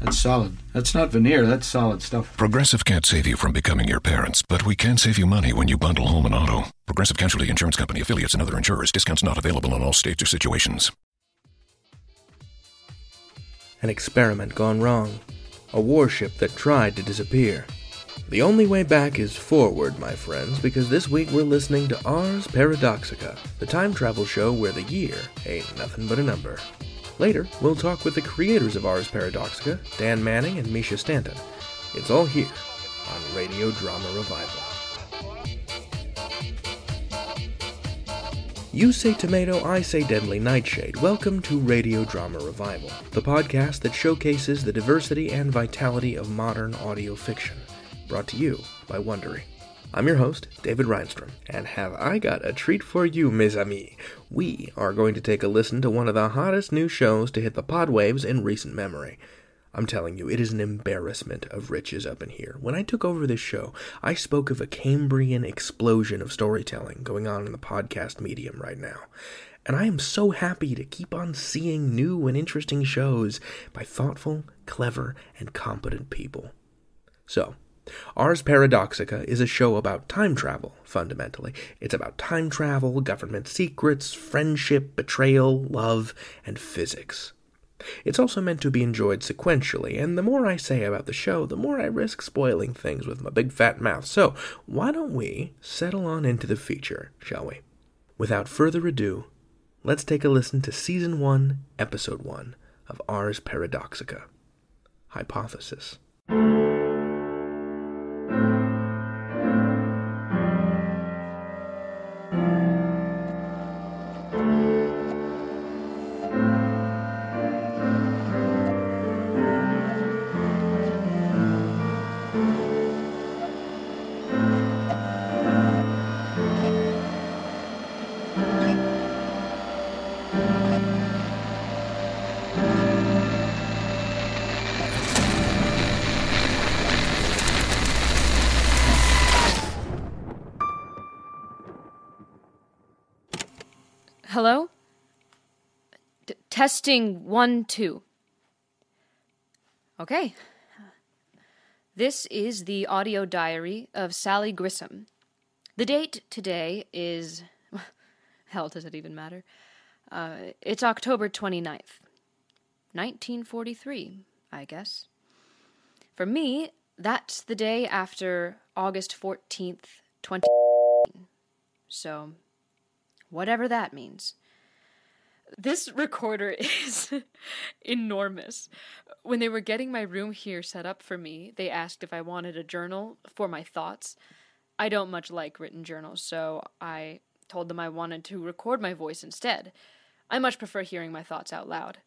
That's solid. That's not veneer, that's solid stuff. Progressive can't save you from becoming your parents, but we can save you money when you bundle home and auto. Progressive Casualty Insurance Company affiliates and other insurers. Discounts not available in all states or situations. An experiment gone wrong. A warship that tried to disappear. The only way back is forward, my friends, because this week we're listening to Ars Paradoxica, the time travel show where the year ain't nothing but a number. Later, we'll talk with the creators of Ars Paradoxica, Dan Manning and Mischa Stanton. It's all here on Radio Drama Revival. You say tomato, I say deadly nightshade. Welcome to Radio Drama Revival, the podcast that showcases the diversity and vitality of modern audio fiction. Brought to you by Wondery. I'm your host, David Rheinstrom, and have I got a treat for you, mes amis. We are going to take a listen to one of the hottest new shows to hit the pod waves in recent memory. I'm telling you, it is an embarrassment of riches up in here. When I took over this show, I spoke of a Cambrian explosion of storytelling going on in the podcast medium right now. And I am so happy to keep on seeing new and interesting shows by thoughtful, clever, and competent people. So, Ars Paradoxica is a show about time travel, fundamentally. It's about time travel, government secrets, friendship, betrayal, love, and physics. It's also meant to be enjoyed sequentially, and the more I say about the show, the more I risk spoiling things with my big fat mouth. So, why don't we settle on into the feature, shall we? Without further ado, let's take a listen to Season 1, Episode 1 of Ars Paradoxica Hypothesis. Testing one, two. Okay. This is the audio diary of Sally Grissom. The date today is. Hell, does it even matter? Uh, it's October 29th. 1943, I guess. For me, that's the day after August 14th, 20. So, whatever that means. This recorder is enormous. When they were getting my room here set up for me, they asked if I wanted a journal for my thoughts. I don't much like written journals, so I told them I wanted to record my voice instead. I much prefer hearing my thoughts out loud.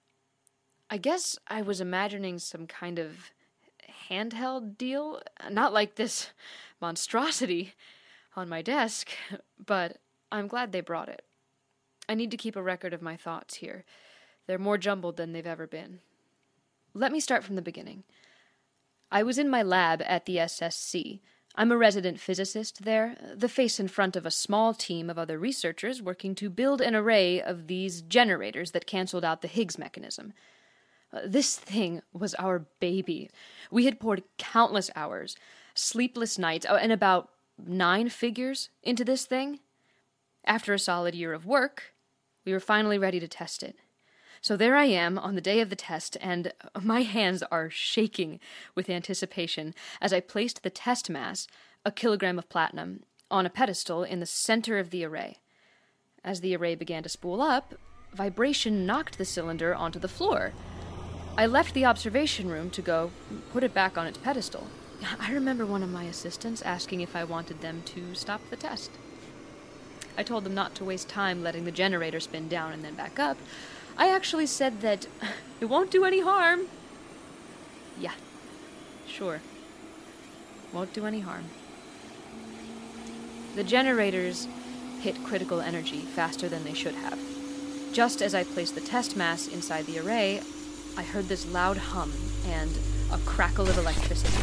I guess I was imagining some kind of handheld deal, not like this monstrosity on my desk, but I'm glad they brought it. I need to keep a record of my thoughts here. They're more jumbled than they've ever been. Let me start from the beginning. I was in my lab at the SSC. I'm a resident physicist there, the face in front of a small team of other researchers working to build an array of these generators that canceled out the Higgs mechanism. Uh, this thing was our baby. We had poured countless hours, sleepless nights, oh, and about nine figures into this thing. After a solid year of work, we were finally ready to test it. So there I am on the day of the test, and my hands are shaking with anticipation as I placed the test mass, a kilogram of platinum, on a pedestal in the center of the array. As the array began to spool up, vibration knocked the cylinder onto the floor. I left the observation room to go put it back on its pedestal. I remember one of my assistants asking if I wanted them to stop the test. I told them not to waste time letting the generator spin down and then back up. I actually said that it won't do any harm. Yeah, sure. Won't do any harm. The generators hit critical energy faster than they should have. Just as I placed the test mass inside the array, I heard this loud hum and a crackle of electricity.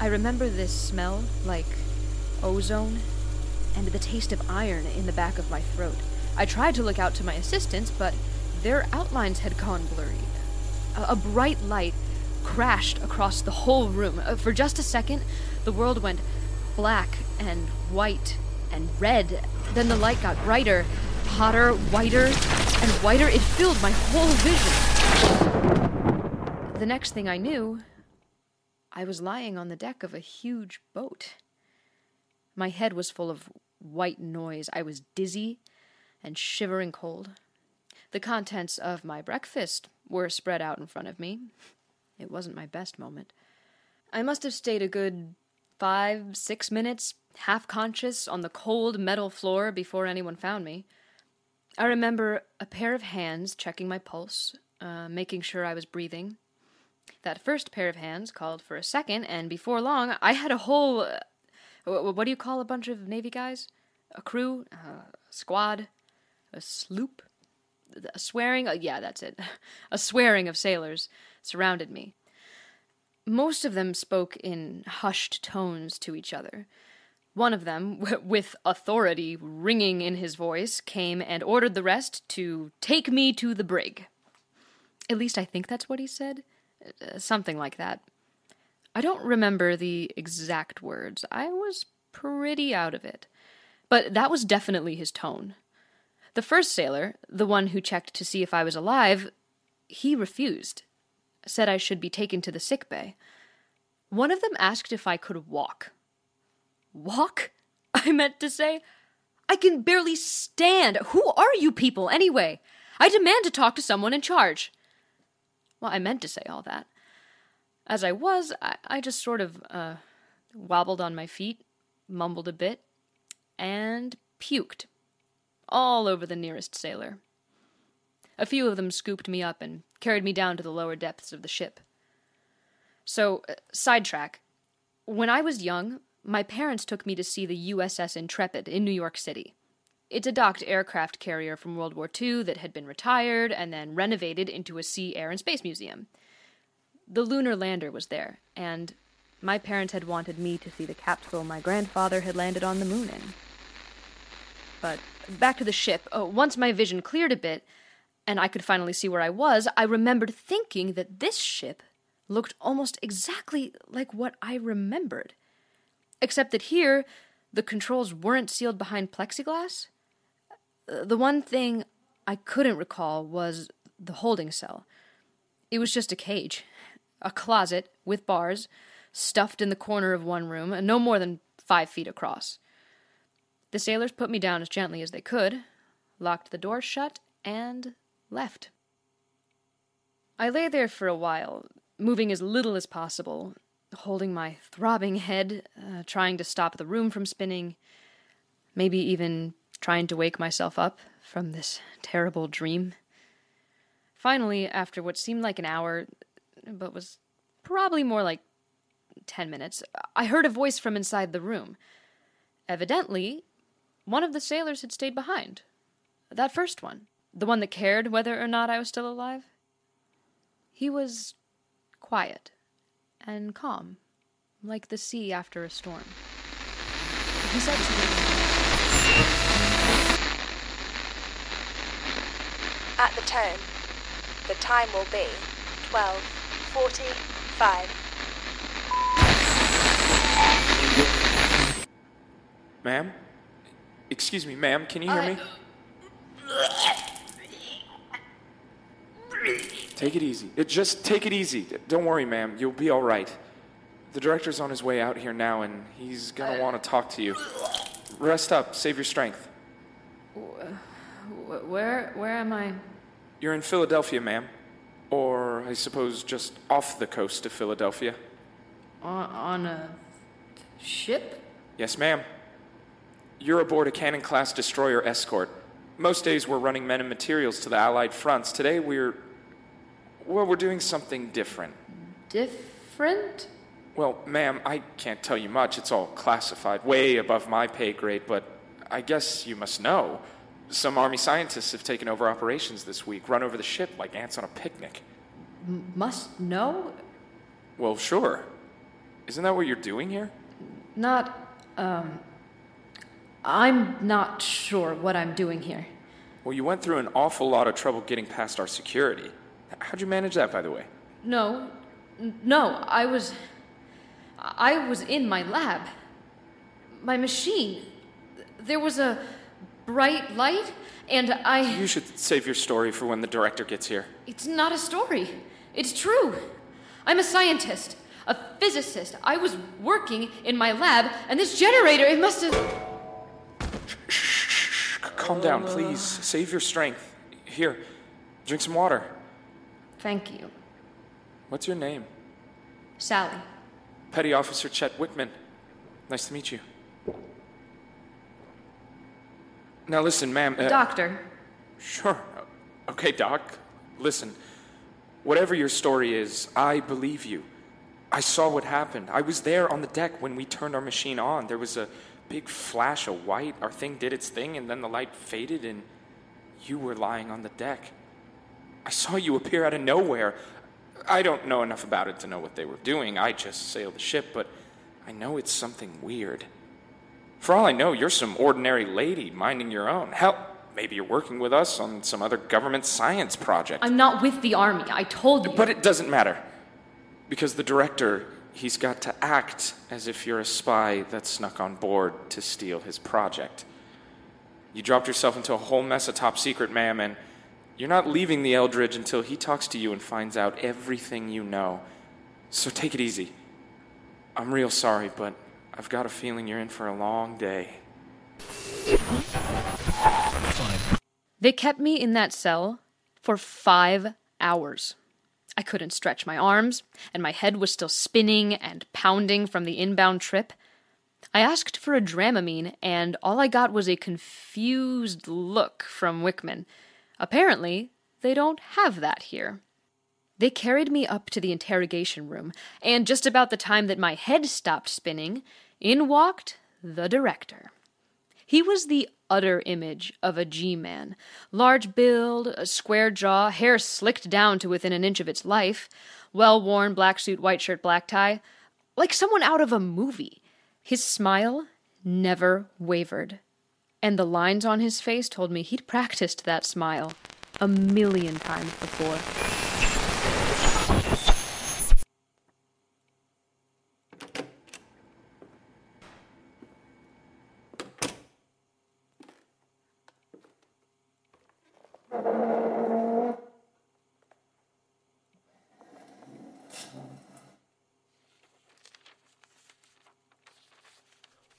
I remember this smell like ozone and the taste of iron in the back of my throat. I tried to look out to my assistants, but their outlines had gone blurry. A, a bright light crashed across the whole room. Uh, for just a second, the world went black and white and red. Then the light got brighter, hotter, whiter, and whiter. It filled my whole vision. The next thing I knew, I was lying on the deck of a huge boat. My head was full of white noise. I was dizzy and shivering cold. The contents of my breakfast were spread out in front of me. It wasn't my best moment. I must have stayed a good five, six minutes, half conscious, on the cold metal floor before anyone found me. I remember a pair of hands checking my pulse, uh, making sure I was breathing. That first pair of hands called for a second, and before long, I had a whole. Uh, what do you call a bunch of Navy guys? A crew? A squad? A sloop? A swearing? Uh, yeah, that's it. A swearing of sailors surrounded me. Most of them spoke in hushed tones to each other. One of them, with authority ringing in his voice, came and ordered the rest to take me to the brig. At least I think that's what he said. Uh, something like that. I don't remember the exact words. I was pretty out of it. But that was definitely his tone. The first sailor, the one who checked to see if I was alive, he refused said I should be taken to the sick bay. One of them asked if I could walk. Walk? I meant to say. I can barely stand. Who are you people, anyway? I demand to talk to someone in charge. Well, I meant to say all that. As I was, I, I just sort of uh, wobbled on my feet, mumbled a bit, and puked all over the nearest sailor. A few of them scooped me up and carried me down to the lower depths of the ship. So, uh, sidetrack. When I was young, my parents took me to see the USS Intrepid in New York City. It's a docked aircraft carrier from World War II that had been retired and then renovated into a sea, air, and space museum. The lunar lander was there, and my parents had wanted me to see the capsule my grandfather had landed on the moon in. But back to the ship. Uh, once my vision cleared a bit, and I could finally see where I was, I remembered thinking that this ship looked almost exactly like what I remembered. Except that here, the controls weren't sealed behind plexiglass. The one thing I couldn't recall was the holding cell. It was just a cage, a closet with bars, stuffed in the corner of one room, and no more than five feet across. The sailors put me down as gently as they could, locked the door shut, and left. I lay there for a while, moving as little as possible, holding my throbbing head, uh, trying to stop the room from spinning, maybe even trying to wake myself up from this terrible dream. Finally, after what seemed like an hour, but was probably more like ten minutes, I heard a voice from inside the room. Evidently, one of the sailors had stayed behind. That first one. The one that cared whether or not I was still alive? He was quiet and calm, like the sea after a storm. He said to me, At the tone, the time will be 12.45. Ma'am? Excuse me, ma'am, can you hear me? Take it easy. It, just take it easy. Don't worry, ma'am. You'll be all right. The director's on his way out here now, and he's gonna want to talk to you. Rest up. Save your strength. Where, where am I? You're in Philadelphia, ma'am. Or, I suppose, just off the coast of Philadelphia. On, on a ship? Yes, ma'am. You're aboard a Cannon class destroyer escort. Most days we're running men and materials to the Allied fronts. Today we're. Well, we're doing something different. Different? Well, ma'am, I can't tell you much. It's all classified, way above my pay grade, but I guess you must know. Some Army scientists have taken over operations this week, run over the ship like ants on a picnic. Must know? Well, sure. Isn't that what you're doing here? Not, um. I'm not sure what I'm doing here. Well, you went through an awful lot of trouble getting past our security. How'd you manage that, by the way? No, no, I was. I was in my lab. My machine. There was a bright light, and I. You should save your story for when the director gets here. It's not a story. It's true. I'm a scientist, a physicist. I was working in my lab, and this generator, it must have. C- calm down, uh. please. Save your strength. Here, drink some water. Thank you. What's your name? Sally. Petty Officer Chet Wickman. Nice to meet you. Now listen, ma'am. uh, Doctor. Sure. Okay, Doc. Listen. Whatever your story is, I believe you. I saw what happened. I was there on the deck when we turned our machine on. There was a big flash of white. Our thing did its thing, and then the light faded, and you were lying on the deck. I saw you appear out of nowhere. I don't know enough about it to know what they were doing. I just sailed the ship, but I know it's something weird. For all I know, you're some ordinary lady minding your own. Hell, maybe you're working with us on some other government science project. I'm not with the army. I told you. But it doesn't matter. Because the director, he's got to act as if you're a spy that snuck on board to steal his project. You dropped yourself into a whole mess of top secret, ma'am, and you're not leaving the Eldridge until he talks to you and finds out everything you know. So take it easy. I'm real sorry, but I've got a feeling you're in for a long day. They kept me in that cell for five hours. I couldn't stretch my arms, and my head was still spinning and pounding from the inbound trip. I asked for a Dramamine, and all I got was a confused look from Wickman. Apparently, they don't have that here. They carried me up to the interrogation room, and just about the time that my head stopped spinning, in walked the director. He was the utter image of a G man. Large build, a square jaw, hair slicked down to within an inch of its life, well worn black suit, white shirt, black tie, like someone out of a movie. His smile never wavered, and the lines on his face told me he'd practiced that smile a million times before.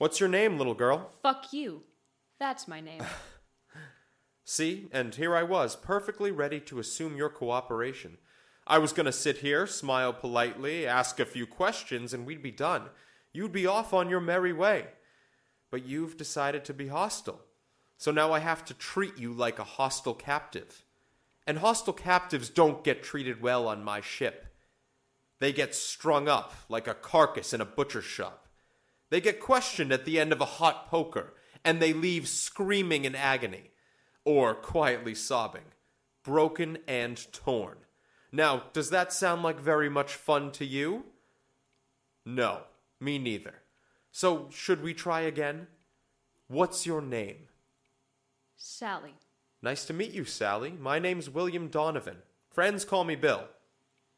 What's your name, little girl? Fuck you. That's my name. See, and here I was, perfectly ready to assume your cooperation. I was going to sit here, smile politely, ask a few questions, and we'd be done. You'd be off on your merry way. But you've decided to be hostile. So now I have to treat you like a hostile captive. And hostile captives don't get treated well on my ship. They get strung up like a carcass in a butcher's shop. They get questioned at the end of a hot poker, and they leave screaming in agony, or quietly sobbing, broken and torn. Now, does that sound like very much fun to you? No, me neither. So, should we try again? What's your name? Sally. Nice to meet you, Sally. My name's William Donovan. Friends call me Bill.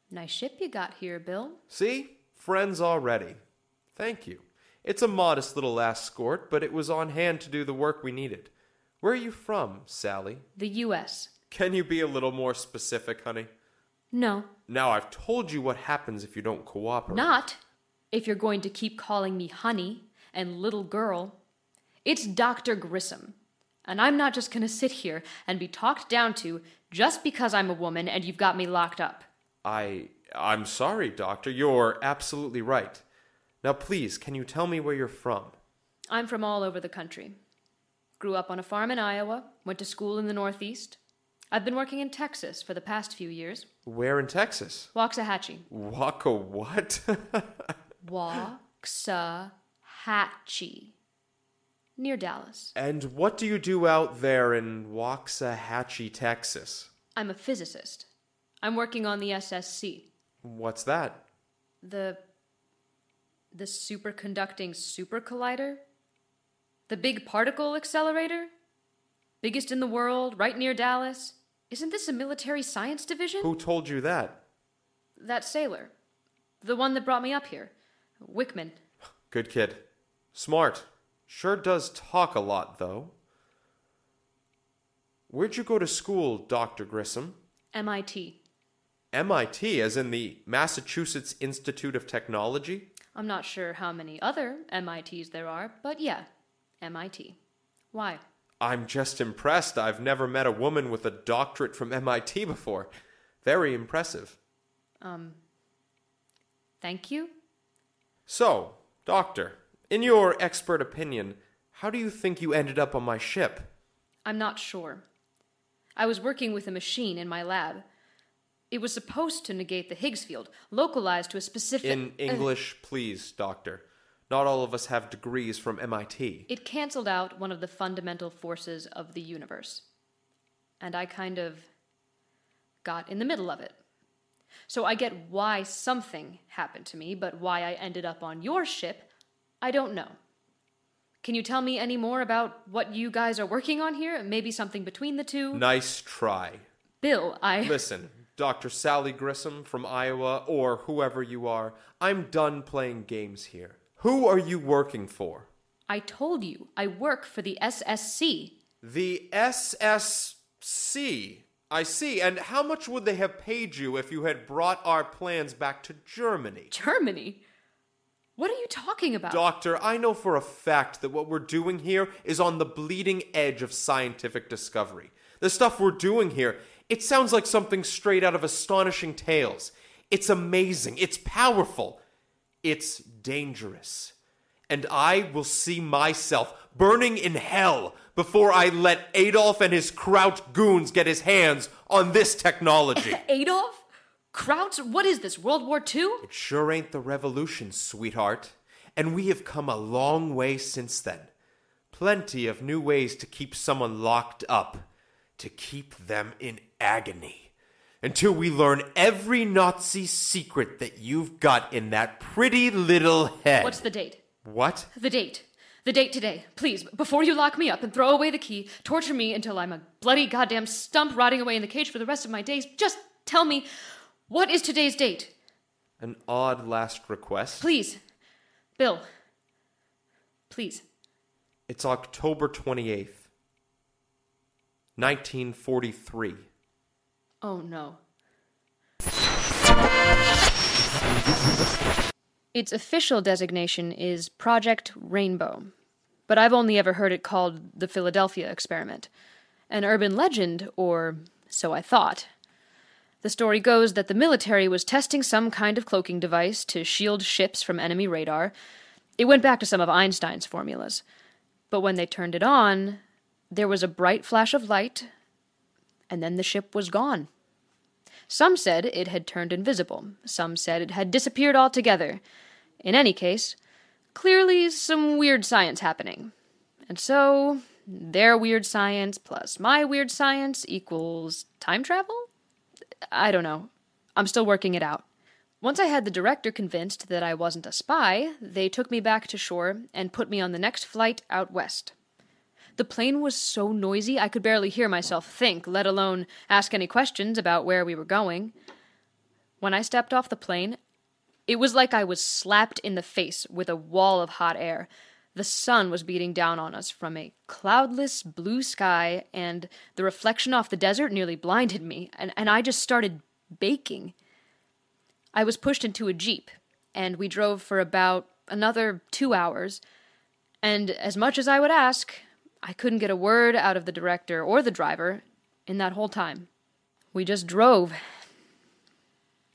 Nice ship you got here, Bill. See? Friends already. Thank you. It's a modest little last escort, but it was on hand to do the work we needed. Where are you from, Sally? The U.S. Can you be a little more specific, honey? No, Now, I've told you what happens if you don't cooperate. not if you're going to keep calling me honey and little girl. It's Dr. Grissom. And I'm not just going to sit here and be talked down to just because I'm a woman and you've got me locked up. I. I'm sorry, Doctor. You're absolutely right. Now, please, can you tell me where you're from? I'm from all over the country. Grew up on a farm in Iowa, went to school in the Northeast. I've been working in Texas for the past few years. Where in Texas? Waxahachie. Waka what? Waxahachie. near Dallas. And what do you do out there in Waxahachie, Texas? I'm a physicist. I'm working on the SSC, What's that? the the superconducting super collider, the big particle accelerator, biggest in the world, right near Dallas. Isn't this a military science division? Who told you that? That sailor, the one that brought me up here, Wickman. Good kid. Smart. Sure does talk a lot, though. Where'd you go to school, Dr. Grissom? MIT. MIT, as in the Massachusetts Institute of Technology? I'm not sure how many other MITs there are, but yeah, MIT. Why? I'm just impressed. I've never met a woman with a doctorate from MIT before. Very impressive. Um, thank you? So, Doctor, in your expert opinion, how do you think you ended up on my ship? I'm not sure. I was working with a machine in my lab. It was supposed to negate the Higgs field, localized to a specific. In uh, English, please, Doctor. Not all of us have degrees from MIT. It canceled out one of the fundamental forces of the universe. And I kind of got in the middle of it. So I get why something happened to me, but why I ended up on your ship, I don't know. Can you tell me any more about what you guys are working on here? Maybe something between the two? Nice try. Bill, I. Listen, Dr. Sally Grissom from Iowa, or whoever you are, I'm done playing games here. Who are you working for? I told you, I work for the SSC. The SSC. I see. And how much would they have paid you if you had brought our plans back to Germany? Germany? What are you talking about? Doctor, I know for a fact that what we're doing here is on the bleeding edge of scientific discovery. The stuff we're doing here, it sounds like something straight out of Astonishing Tales. It's amazing. It's powerful. It's dangerous. And I will see myself burning in hell before I let Adolf and his Kraut goons get his hands on this technology. Adolf? Krauts? What is this, World War II? It sure ain't the revolution, sweetheart. And we have come a long way since then. Plenty of new ways to keep someone locked up, to keep them in agony. Until we learn every Nazi secret that you've got in that pretty little head. What's the date? What? The date. The date today. Please, before you lock me up and throw away the key, torture me until I'm a bloody goddamn stump rotting away in the cage for the rest of my days. Just tell me, what is today's date? An odd last request. Please. Bill. Please. It's October 28th, 1943. Oh no. Its official designation is Project Rainbow, but I've only ever heard it called the Philadelphia Experiment. An urban legend, or so I thought. The story goes that the military was testing some kind of cloaking device to shield ships from enemy radar. It went back to some of Einstein's formulas. But when they turned it on, there was a bright flash of light, and then the ship was gone. Some said it had turned invisible, some said it had disappeared altogether. In any case, clearly some weird science happening. And so, their weird science plus my weird science equals time travel? I don't know. I'm still working it out. Once I had the director convinced that I wasn't a spy, they took me back to shore and put me on the next flight out west. The plane was so noisy I could barely hear myself think, let alone ask any questions about where we were going. When I stepped off the plane, it was like I was slapped in the face with a wall of hot air. The sun was beating down on us from a cloudless blue sky, and the reflection off the desert nearly blinded me, and, and I just started baking. I was pushed into a jeep, and we drove for about another two hours. And as much as I would ask, I couldn't get a word out of the director or the driver in that whole time. We just drove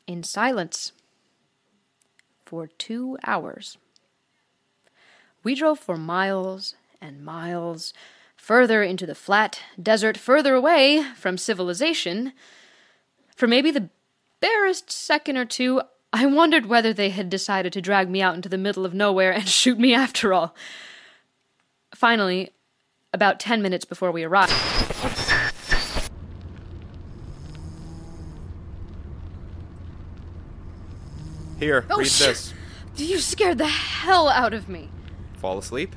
in silence for two hours. We drove for miles and miles, further into the flat desert, further away from civilization. For maybe the barest second or two, I wondered whether they had decided to drag me out into the middle of nowhere and shoot me after all. Finally, about 10 minutes before we arrived, Here, Oh, read shit. this. you scared the hell out of me. Fall asleep?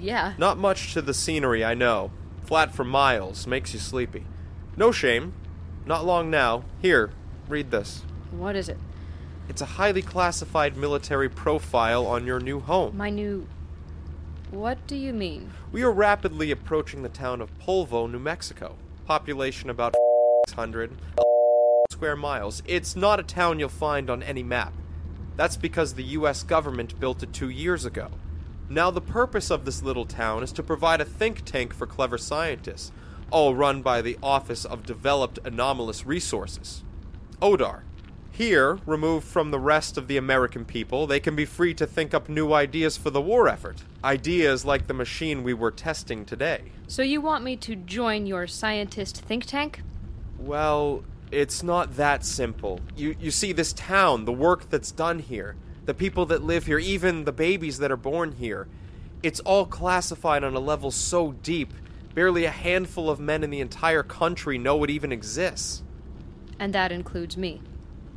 Yeah. Not much to the scenery, I know. Flat for miles, makes you sleepy. No shame. Not long now. Here, read this. What is it? It's a highly classified military profile on your new home. My new. What do you mean? We are rapidly approaching the town of Polvo, New Mexico. Population about 600 square miles. It's not a town you'll find on any map. That's because the US government built it two years ago. Now, the purpose of this little town is to provide a think tank for clever scientists, all run by the Office of Developed Anomalous Resources. ODAR. Here, removed from the rest of the American people, they can be free to think up new ideas for the war effort. Ideas like the machine we were testing today. So you want me to join your scientist think tank? Well, it's not that simple. You you see this town, the work that's done here, the people that live here, even the babies that are born here. It's all classified on a level so deep, barely a handful of men in the entire country know it even exists. And that includes me.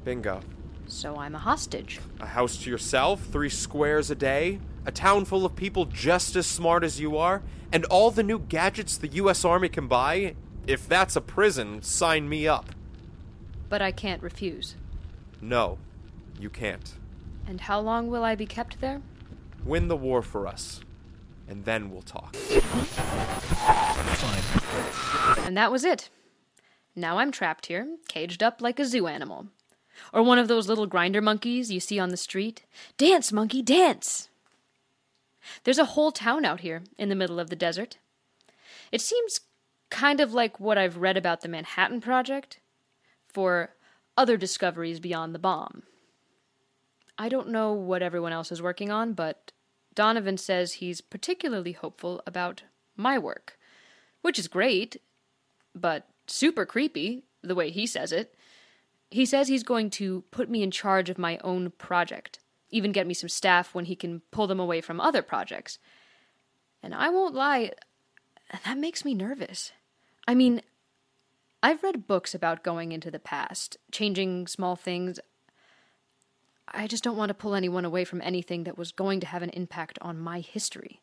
Bingo. So I'm a hostage. A house to yourself, three squares a day, a town full of people just as smart as you are, and all the new gadgets the US Army can buy? If that's a prison, sign me up. But I can't refuse. No, you can't. And how long will I be kept there? Win the war for us, and then we'll talk. And that was it. Now I'm trapped here, caged up like a zoo animal. Or one of those little grinder monkeys you see on the street. Dance, monkey, dance! There's a whole town out here in the middle of the desert. It seems kind of like what I've read about the Manhattan Project for other discoveries beyond the bomb. I don't know what everyone else is working on, but Donovan says he's particularly hopeful about my work, which is great, but super creepy, the way he says it. He says he's going to put me in charge of my own project, even get me some staff when he can pull them away from other projects. And I won't lie, that makes me nervous. I mean, I've read books about going into the past, changing small things. I just don't want to pull anyone away from anything that was going to have an impact on my history.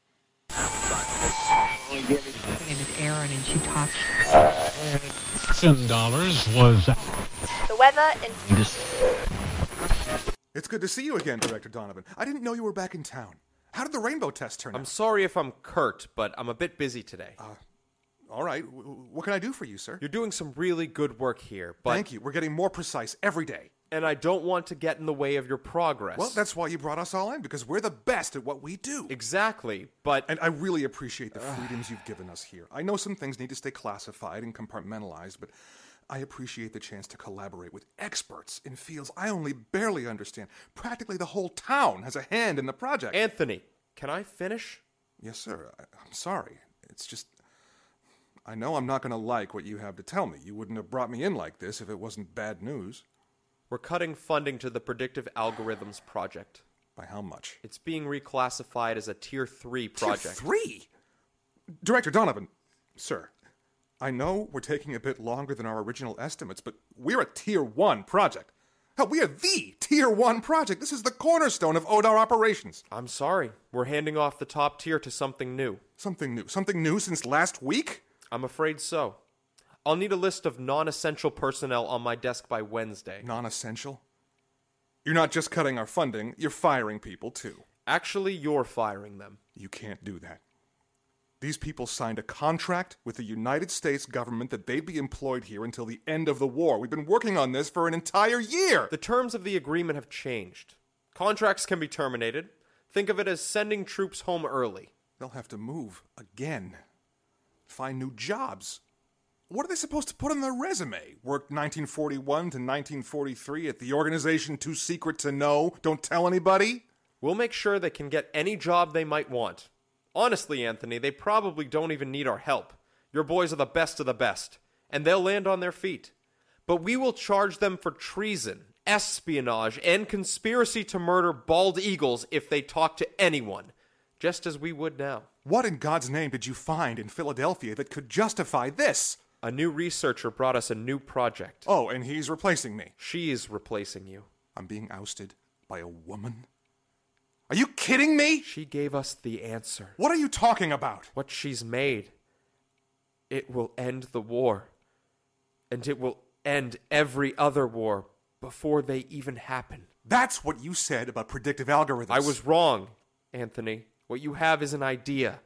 Name is Aaron, and she talks. Ten dollars was The weather in It's good to see you again, Director Donovan. I didn't know you were back in town. How did the rainbow test turn out? I'm sorry if I'm curt, but I'm a bit busy today. Uh, all right. w- What can I do for you, sir? You're doing some really good work here, but Thank you. We're getting more precise every day. And I don't want to get in the way of your progress. Well, that's why you brought us all in, because we're the best at what we do. exactly. But And I really appreciate the freedoms you've given us here. I know some things need to stay classified and compartmentalized, but I appreciate the chance to collaborate with experts in fields I only barely understand. Practically the whole town has a hand in the project. Anthony, can I finish? yes, sir. I, I'm sorry. It's just. I know I'm not going to like what you have to tell me. You wouldn't have brought me in like this if it wasn't bad news. We're cutting funding to the Predictive Algorithms Project. By how much? It's being reclassified as a Tier 3 project. Tier project. three? Director Donovan, sir, I know we're taking a bit longer than our original estimates, but we're a tier one project. Hell, we are the tier one project. This is the cornerstone of ODAR operations. I'm sorry. We're handing off the top tier to something new. Something new. Something new since last week? I'm afraid so. I'll need a list of non essential personnel on my desk by Wednesday. Non essential? You're not just cutting our funding, you're firing people too. Actually, you're firing them. You can't do that. These people signed a contract with the United States government that they'd be employed here until the end of the war. We've been working on this for an entire year. The terms of the agreement have changed. Contracts can be terminated. Think of it as sending troops home early. They'll have to move again. Find new jobs. What are they supposed to put on their resume? Worked 1941 to 1943 at the organization Too Secret to Know. Don't tell anybody? We'll make sure they can get any job they might want. Honestly, Anthony, they probably don't even need our help. Your boys are the best of the best, and they'll land on their feet. But we will charge them for treason, espionage, and conspiracy to murder bald eagles if they talk to anyone. just as we would now. What in God's name did you find in Philadelphia that could justify this? A new researcher brought us a new project. Oh, and he's replacing me. She's replacing you. I'm being ousted by a woman? Are you kidding me? She gave us the answer. What are you talking about? What she's made. It will end the war. And it will end every other war before they even happen. That's what you said about predictive algorithms. I was wrong, Anthony. What you have is an idea.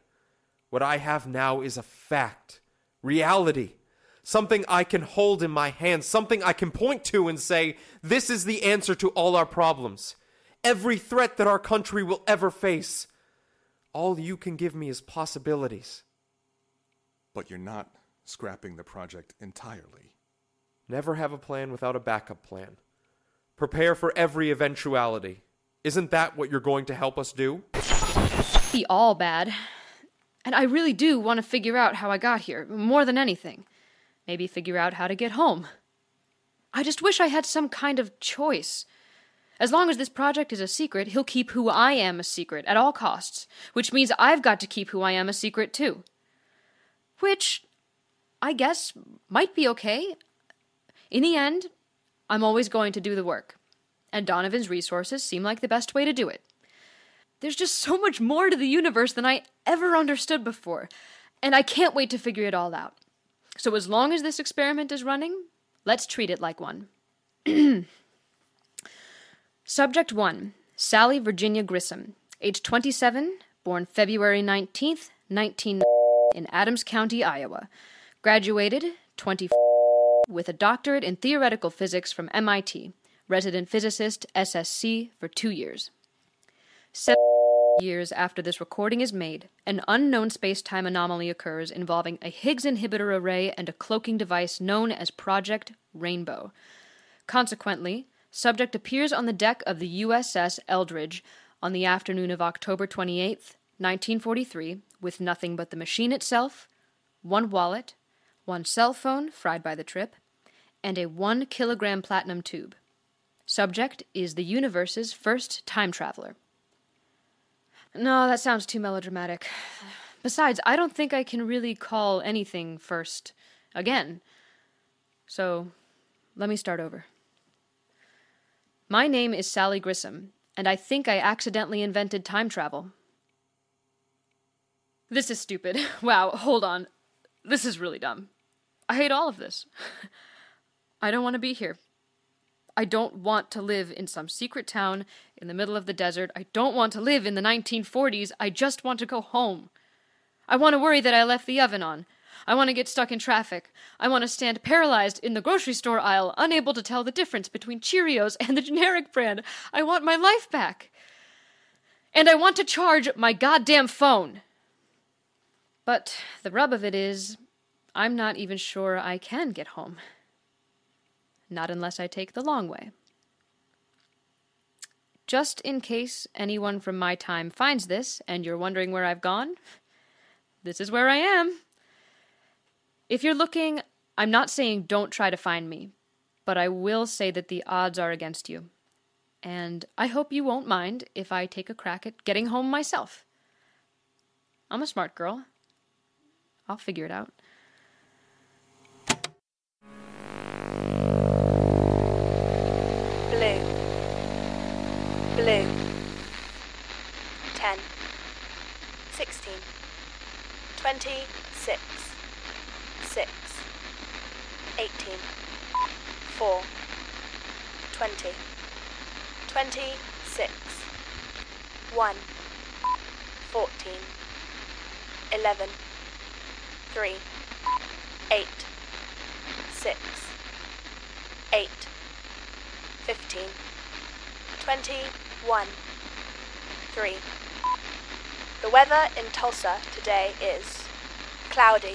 What I have now is a fact, reality, something I can hold in my hands, something I can point to and say, this is the answer to all our problems, every threat that our country will ever face. All you can give me is possibilities. But you're not scrapping the project entirely. Never have a plan without a backup plan. Prepare for every eventuality. Isn't that what you're going to help us do? Be all bad. And I really do want to figure out how I got here, more than anything. Maybe figure out how to get home. I just wish I had some kind of choice. As long as this project is a secret, he'll keep who I am a secret at all costs, which means I've got to keep who I am a secret too. Which, I guess, might be okay. In the end, I'm always going to do the work, and Donovan's resources seem like the best way to do it. There's just so much more to the universe than I ever understood before, and I can't wait to figure it all out. So, as long as this experiment is running, let's treat it like one. Subject 1 Sally Virginia Grissom, age 27, born February 19th, 19 in Adams County, Iowa. Graduated 20 with a doctorate in theoretical physics from MIT, resident physicist SSC for two years. Seven years after this recording is made, an unknown space time anomaly occurs involving a Higgs inhibitor array and a cloaking device known as Project Rainbow. Consequently, subject appears on the deck of the USS Eldridge on the afternoon of October 28, 1943, with nothing but the machine itself, one wallet, one cell phone fried by the trip, and a one kilogram platinum tube. Subject is the universe's first time traveler. No, that sounds too melodramatic. Besides, I don't think I can really call anything first again. So, let me start over. My name is Sally Grissom, and I think I accidentally invented time travel. This is stupid. Wow, hold on. This is really dumb. I hate all of this. I don't want to be here. I don't want to live in some secret town in the middle of the desert. I don't want to live in the 1940s. I just want to go home. I want to worry that I left the oven on. I want to get stuck in traffic. I want to stand paralyzed in the grocery store aisle, unable to tell the difference between Cheerios and the generic brand. I want my life back. And I want to charge my goddamn phone. But the rub of it is, I'm not even sure I can get home. Not unless I take the long way. Just in case anyone from my time finds this and you're wondering where I've gone, this is where I am. If you're looking, I'm not saying don't try to find me, but I will say that the odds are against you. And I hope you won't mind if I take a crack at getting home myself. I'm a smart girl. I'll figure it out. Blue. Blue. 10. 16. 26. 6. 18. 4. 20. 26. 1. 14. 11. 3. 8. 6. 8. 15. 21. 3. The weather in Tulsa today is cloudy.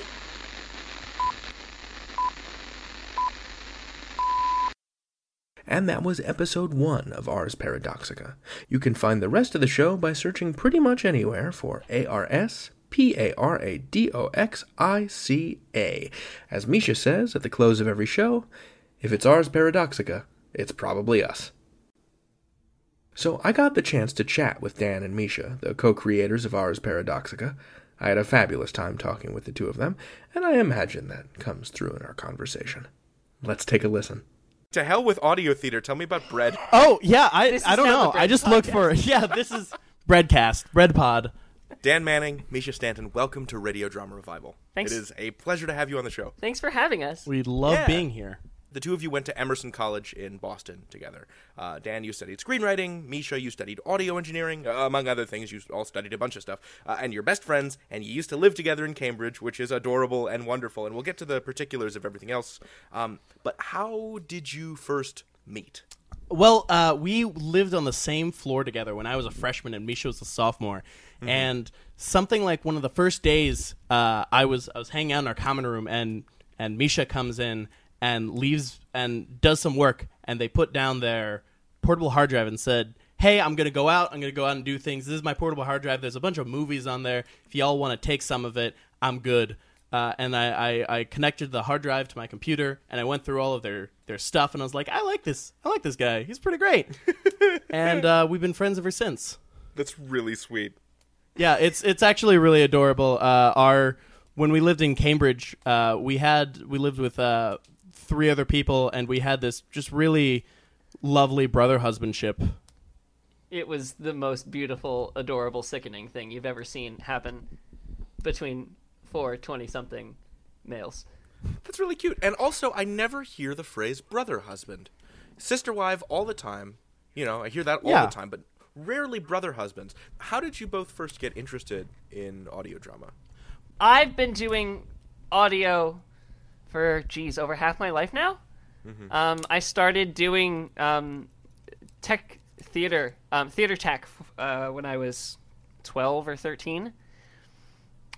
And that was episode one of Ars Paradoxica. You can find the rest of the show by searching pretty much anywhere for ARS P A R A D O X I C A. As Mischa says at the close of every show, if it's Ars Paradoxica, it's probably us. So I got the chance to chat with Dan and Mischa, the co-creators of Ars Paradoxica. I had a fabulous time talking with the two of them, and I imagine that comes through in our conversation. Let's take a listen. To hell with audio theater. Tell me about bread. Oh yeah, I I don't know. I just looked for yeah. This is Breadcast, Bread Pod. Dan Manning, Mischa Stanton, welcome to Radio Drama Revival. Thanks. It is a pleasure to have you on the show. Thanks for having us. We love Yeah. being here. The two of you went to Emerson College in Boston together. Uh, Dan, you studied screenwriting. Mischa, you studied audio engineering. Uh, among other things, you all studied a bunch of stuff. Uh, and you're best friends, and you used to live together in Cambridge, which is adorable and wonderful. And we'll get to the particulars of everything else. Um, but how did you first meet? Well, uh, we lived on the same floor together when I was a freshman and Mischa was a sophomore. Mhm. And something like one of the first days, uh, I was I was hanging out in our common room, and and Mischa comes in and leaves and does some work, and they put down their portable hard drive and said. Hey, I'm gonna go out. I'm gonna go out and do things. This is my portable hard drive. There's a bunch of movies on there. If y'all want to take some of it, I'm good. Uh, and I, I, I connected the hard drive to my computer, and I went through all of their, their stuff, and I was like, I like this. I like this guy. He's pretty great. and uh, we've been friends ever since. That's really sweet. Yeah, it's it's actually really adorable. Uh, our when we lived in Cambridge, uh, we had we lived with uh, three other people, and we had this just really lovely brother husbandship. It was the most beautiful, adorable, sickening thing you've ever seen happen between four 20 something males. That's really cute. And also, I never hear the phrase brother husband. Sister wife all the time. You know, I hear that all Yeah. the time, but rarely brother husbands. How did you both first get interested in audio drama? I've been doing audio for, geez, over half my life now. Mhm. Um, I started doing um, tech theater, um, theater tech, uh, when I was 12 or 13.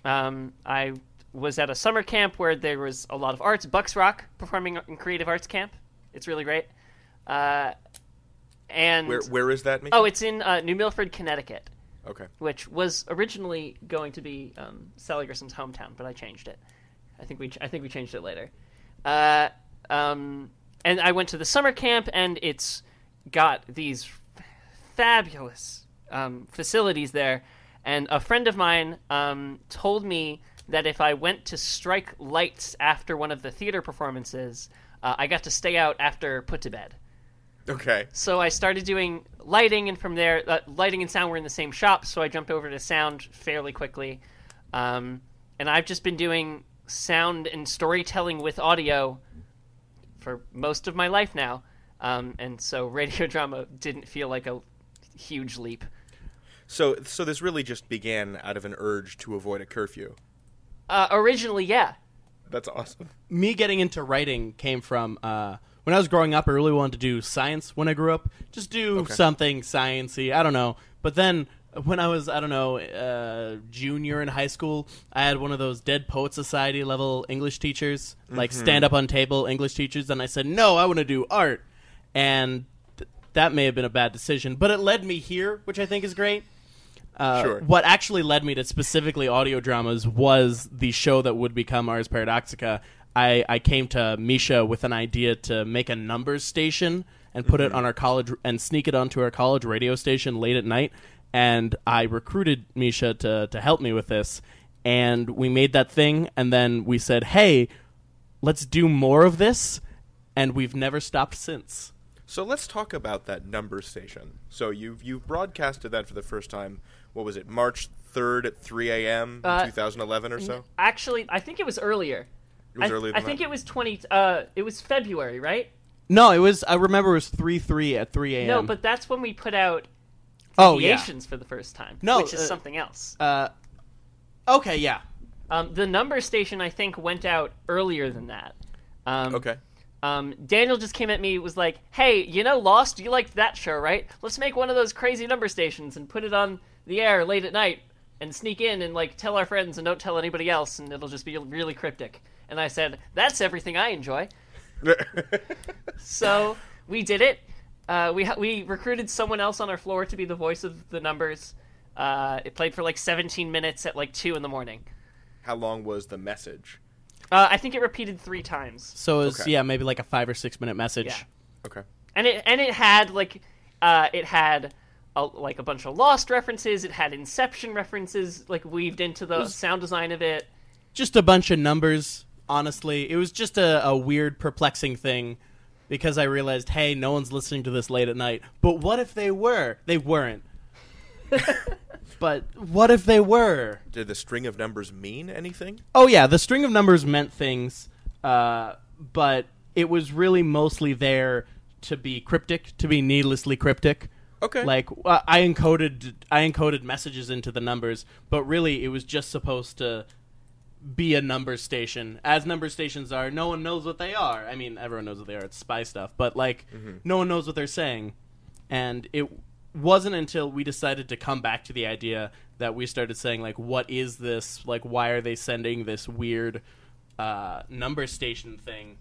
Um, I was at a summer camp where there was a lot of arts. Bucks Rock performing in creative arts camp. It's really great. Uh, and Where where is that? Mickey? oh, it's in uh, New Milford, Connecticut, okay. which was originally going to be um, Sally Grissom's hometown, but I changed it. I think we ch- I think we changed it later. Uh, um, and I went to the summer camp, and it's got these fabulous um, facilities there. And a friend of mine um, told me that if I went to strike lights after one of the theater performances, uh, I got to stay out after put to bed. Okay. So I started doing lighting, and from there, uh, lighting and sound were in the same shop. So I jumped over to sound fairly quickly, um, and I've just been doing sound and storytelling with audio for most of my life now. Um, and so radio drama didn't feel like a huge leap. So so this really just began out of an urge to avoid a curfew. Uh, originally, yeah. That's awesome. me getting into writing came from uh, when I was growing up. I really wanted to do science when I grew up. Just do Okay. something sciency. I don't know. But then when I was I don't know uh, junior in high school, I had one of those Dead Poet Society level English teachers, like Mhm. stand up on table English teachers, and I said no, I want to do art, and th- that may have been a bad decision, but it led me here, which I think is great. Uh, Sure. What actually led me to specifically audio dramas was the show that would become Ars Paradoxica. I, I came to Mischa with an idea to make a numbers station and put it Mhm. on our college and sneak it onto our college radio station late at night. And I recruited Mischa to, to help me with this. And we made that thing. And then we said, hey, let's do more of this. And we've never stopped since. So let's talk about that number station. So you've you've broadcasted that for the first time. What was it? March third at three a.m. in Uh, 2011 or so. Actually, I think it was earlier. It was I, earlier I than think that? it was twenty. Uh, it was February, right? No, it was, I remember it was 3 3 at 3 a.m. No, but that's when we put out Oh, yeah. deviations for the first time. No, which is uh, something else. Uh, okay, yeah. Um, the number station I think went out earlier than that. Um, okay. Um, Daniel just came at me was like, "Hey, you know Lost? You liked that show, right? Let's make one of those crazy number stations and put it on the air late at night and sneak in and like tell our friends and don't tell anybody else, and it'll just be really cryptic." And I said, "That's everything I enjoy." so we did it. Uh, we ha- we recruited someone else on our floor to be the voice of the numbers. Uh, it played for like 17 minutes at like two in the morning. How long was the message? Uh, I think it repeated three times. So it was, Okay. yeah, maybe like a five or six minute message. Yeah. Okay. and it and it had like uh, it had a, like a bunch of Lost references. It had Inception references, like weaved into the was- sound design of it. just a bunch of numbers. Honestly, it was just a, a weird, perplexing thing because I realized, hey, no one's listening to this late at night. But what if they were? They weren't. but what if they were? Did the string of numbers mean anything? Oh yeah, the string of numbers meant things, uh, but it was really mostly there to be cryptic, to be needlessly cryptic. Okay. Like uh, I encoded, I encoded messages into the numbers, but really it was just supposed to be a number station. As number stations are, no one knows what they are. I mean, everyone knows what they are. It's spy stuff, but like Mhm. no one knows what they're saying. And it wasn't until we decided to come back to the idea that we started saying like what is this? Like why are they sending this weird uh, number station thing?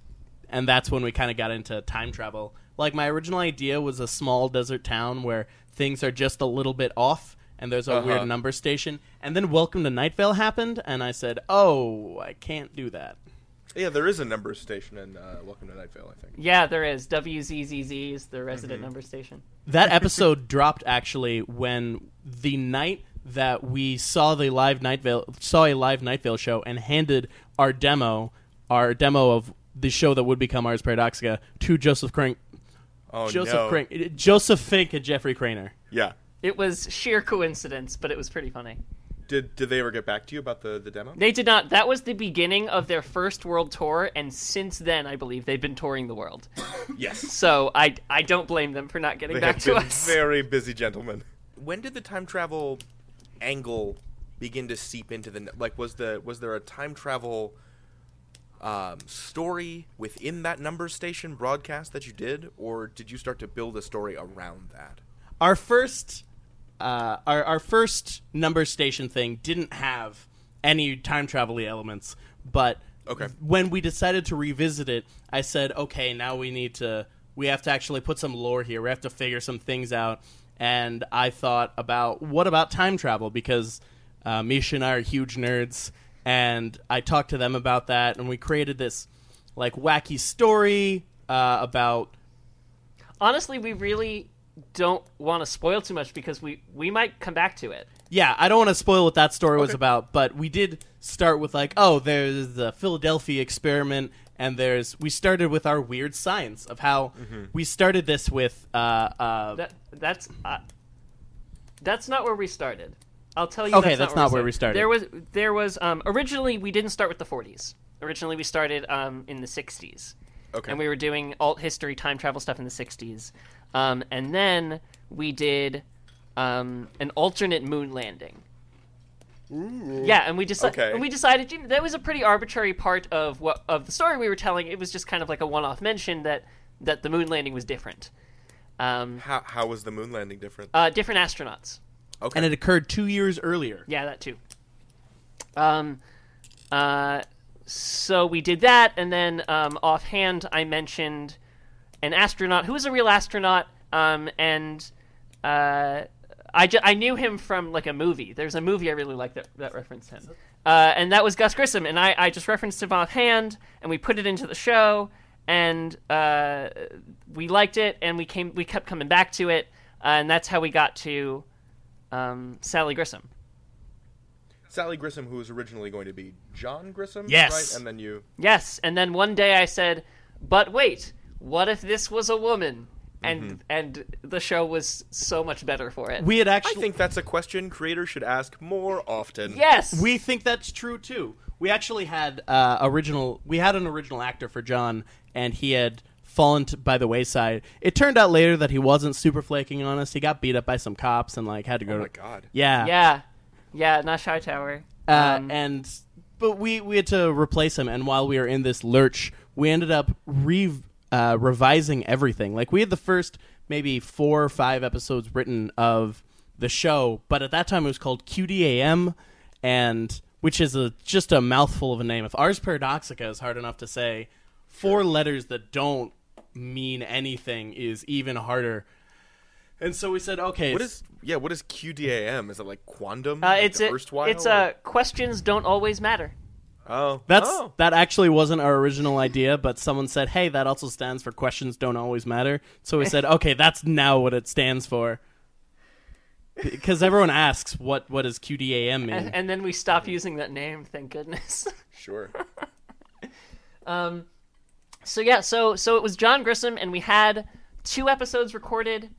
And that's when we kind of got into time travel. Like my original idea was a small desert town where things are just a little bit off and there's a Uh-huh. weird number station. And then Welcome to Night Vale happened and I said, "Oh, I can't do that." Yeah, there is a number station in uh, Welcome to Night Vale, I think. Yeah, there is. WZZZ is the resident Mm-hmm. number station. That episode dropped actually when the night that we saw the live Night Vale saw a live Night Vale show and handed our demo, our demo of the show that would become Ars Paradoxica to Joseph Crank. Oh, Joseph no. Crank, Joseph Fink and Jeffrey Cranor. Yeah. It was sheer coincidence, but it was pretty funny. Did did they ever get back to you about the, the demo? They did not. That was the beginning of their first world tour, and since then, I believe they've been touring the world. yes. So I I don't blame them for not getting They back have to been us. Very busy gentlemen. When did the time travel angle begin to seep into the like? Was the was there a time travel um, story within that number station broadcast that you did, or did you start to build a story around that? Our first, uh, our our first number station thing didn't have any time travel elements, but Okay. when we decided to revisit it, I said, okay, now we need to, we have to actually put some lore here. We have to figure some things out. And I thought about what about time travel because uh, Mischa and I are huge nerds, and I talked to them about that, and we created this like wacky story uh, about Honestly, we really don't want to spoil too much because we we might come back to it. Yeah, I don't want to spoil what that story was about, but we did start with like, oh, there's the Philadelphia experiment, and there's we started with our weird science of how Mhm. we started this with uh, uh, That that's uh, that's not where we started. I'll tell you. Okay, that's, that's not, not where we started. There was there was um, originally we didn't start with the 40s. Originally we started um, in the 60s. Okay. And we were doing alt history time travel stuff in the 60s, um, and then we did um, an alternate moon landing. Yeah, and we decided. Okay. And we decided you know, that was a pretty arbitrary part of what of the story we were telling. It was just kind of like a one-off mention that that the moon landing was different. Um, How how was the moon landing different? uh, different astronauts. Okay. and it occurred two years earlier. Yeah, that too. Um, uh, so we did that, and then um, offhand, I mentioned an astronaut who was a real astronaut, um, and uh, I, ju- I knew him from like a movie. There's a movie I really like that that referenced him, uh, and that was Gus Grissom, and I, I just referenced him offhand, and we put it into the show, and uh, we liked it, and we came we kept coming back to it, uh, and that's how we got to um, Sally Grissom. Sally Grissom, who was originally going to be John Grissom, Yes. right? And then you Yes, and then one day I said, "But wait, what if this was a woman?" And Mm-hmm. and the show was so much better for it. We had actually. I actually think that's a question creators should ask more often. yes, we think that's true too. We actually had uh, original. We had an original actor for John, and he had fallen to, by the wayside. It turned out later that he wasn't super flaking on us. He got beat up by some cops and like had to go. Oh my to, god. Yeah, yeah, yeah, Nash Hightower. Uh, Um, and but we we had to replace him, and while we were in this lurch, we ended up re uh, revising everything. Like we had the first maybe four or five episodes written of the show, but at that time it was called QDAM, and which is a just a mouthful of a name. If Ars Paradoxica is hard enough to say, four letters that don't mean anything is even harder. And so we said, okay, What is yeah? What is QDAM? Is it like quantum? uh, like it's the a, erstwhile, it's or- uh, questions don't always matter. oh That's oh. that actually wasn't our original idea, but someone said, "Hey, that also stands for questions don't always matter." So we said, "Okay, that's now what it stands for." because everyone asks what what does QDAM mean. and, and then we stopped using that name. Thank goodness. Sure. um, so yeah, so so it was John Grissom, and we had two episodes recorded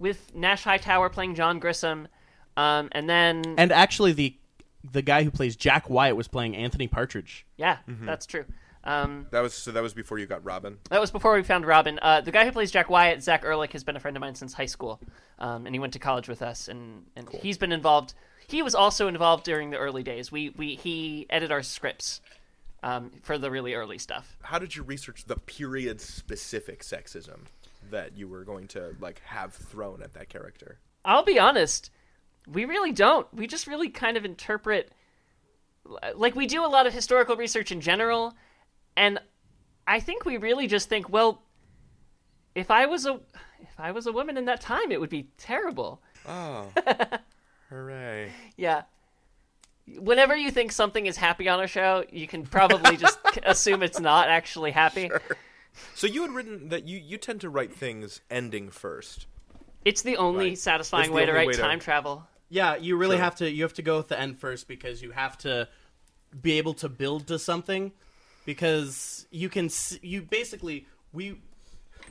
with Nash Hightower playing John Grissom, um, and then and actually, the the guy who plays Jack Wyatt was playing Anthony Partridge. yeah, Mhm. that's true. Um, That was so. That was before you got Robin. That was before we found Robin. Uh, the guy who plays Jack Wyatt, Zach Ehrlich, has been a friend of mine since high school, um, and he went to college with us, and, and he's been involved. He was also involved during the early days. We we he edited our scripts um, for the really early stuff. How did you research the period specific sexism that you were going to like have thrown at that character? I'll be honest, we really don't. We just really kind of interpret, like we do a lot of historical research in general, and I think we really just think, well, if I was a if I was a woman in that time, it would be terrible. Oh, hooray! Yeah. Whenever you think something is happy on a show, you can probably just assume it's not actually happy. So you had written that you you tend to write things ending first. It's the only Right. satisfying the way to only write way to- time travel. Yeah, you really Sure. have to you have to go with the end first because you have to be able to build to something because you can s- you basically we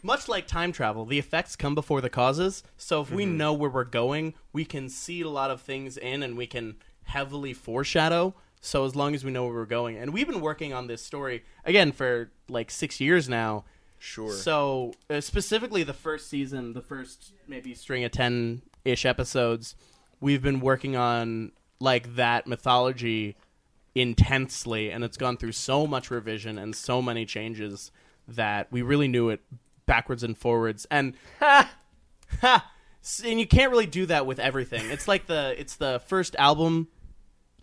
much like time travel, the effects come before the causes. So if we Mhm. know where we're going, we can see a lot of things in and we can heavily foreshadow. So as long as we know where we're going, and we've been working on this story again for like six years now. Sure. So uh, specifically, the first season, the first maybe string of ten ish episodes, we've been working on like that mythology intensely, and it's gone through so much revision and so many changes that we really knew it backwards and forwards. And ha, S- and you can't really do that with everything. It's like the it's the first album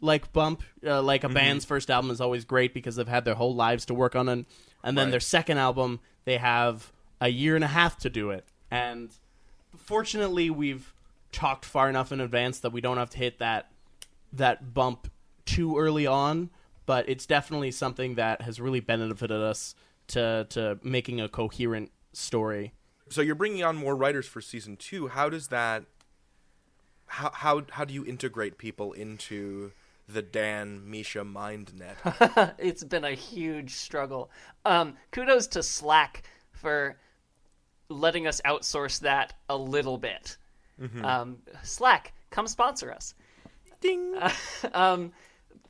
like bump uh, like a Mhm. band's first album is always great because they've had their whole lives to work on it and then Right. their second album they have a year and a half to do it and fortunately we've talked far enough in advance that we don't have to hit that that bump too early on but it's definitely something that has really benefited us to to making a coherent story So you're bringing on more writers for season two. How does that? How how how do you integrate people into the Dan Mischa mind net? it's been a huge struggle. Um, kudos to Slack for letting us outsource that a little bit. Mhm. Um, Slack, come sponsor us. Ding. um,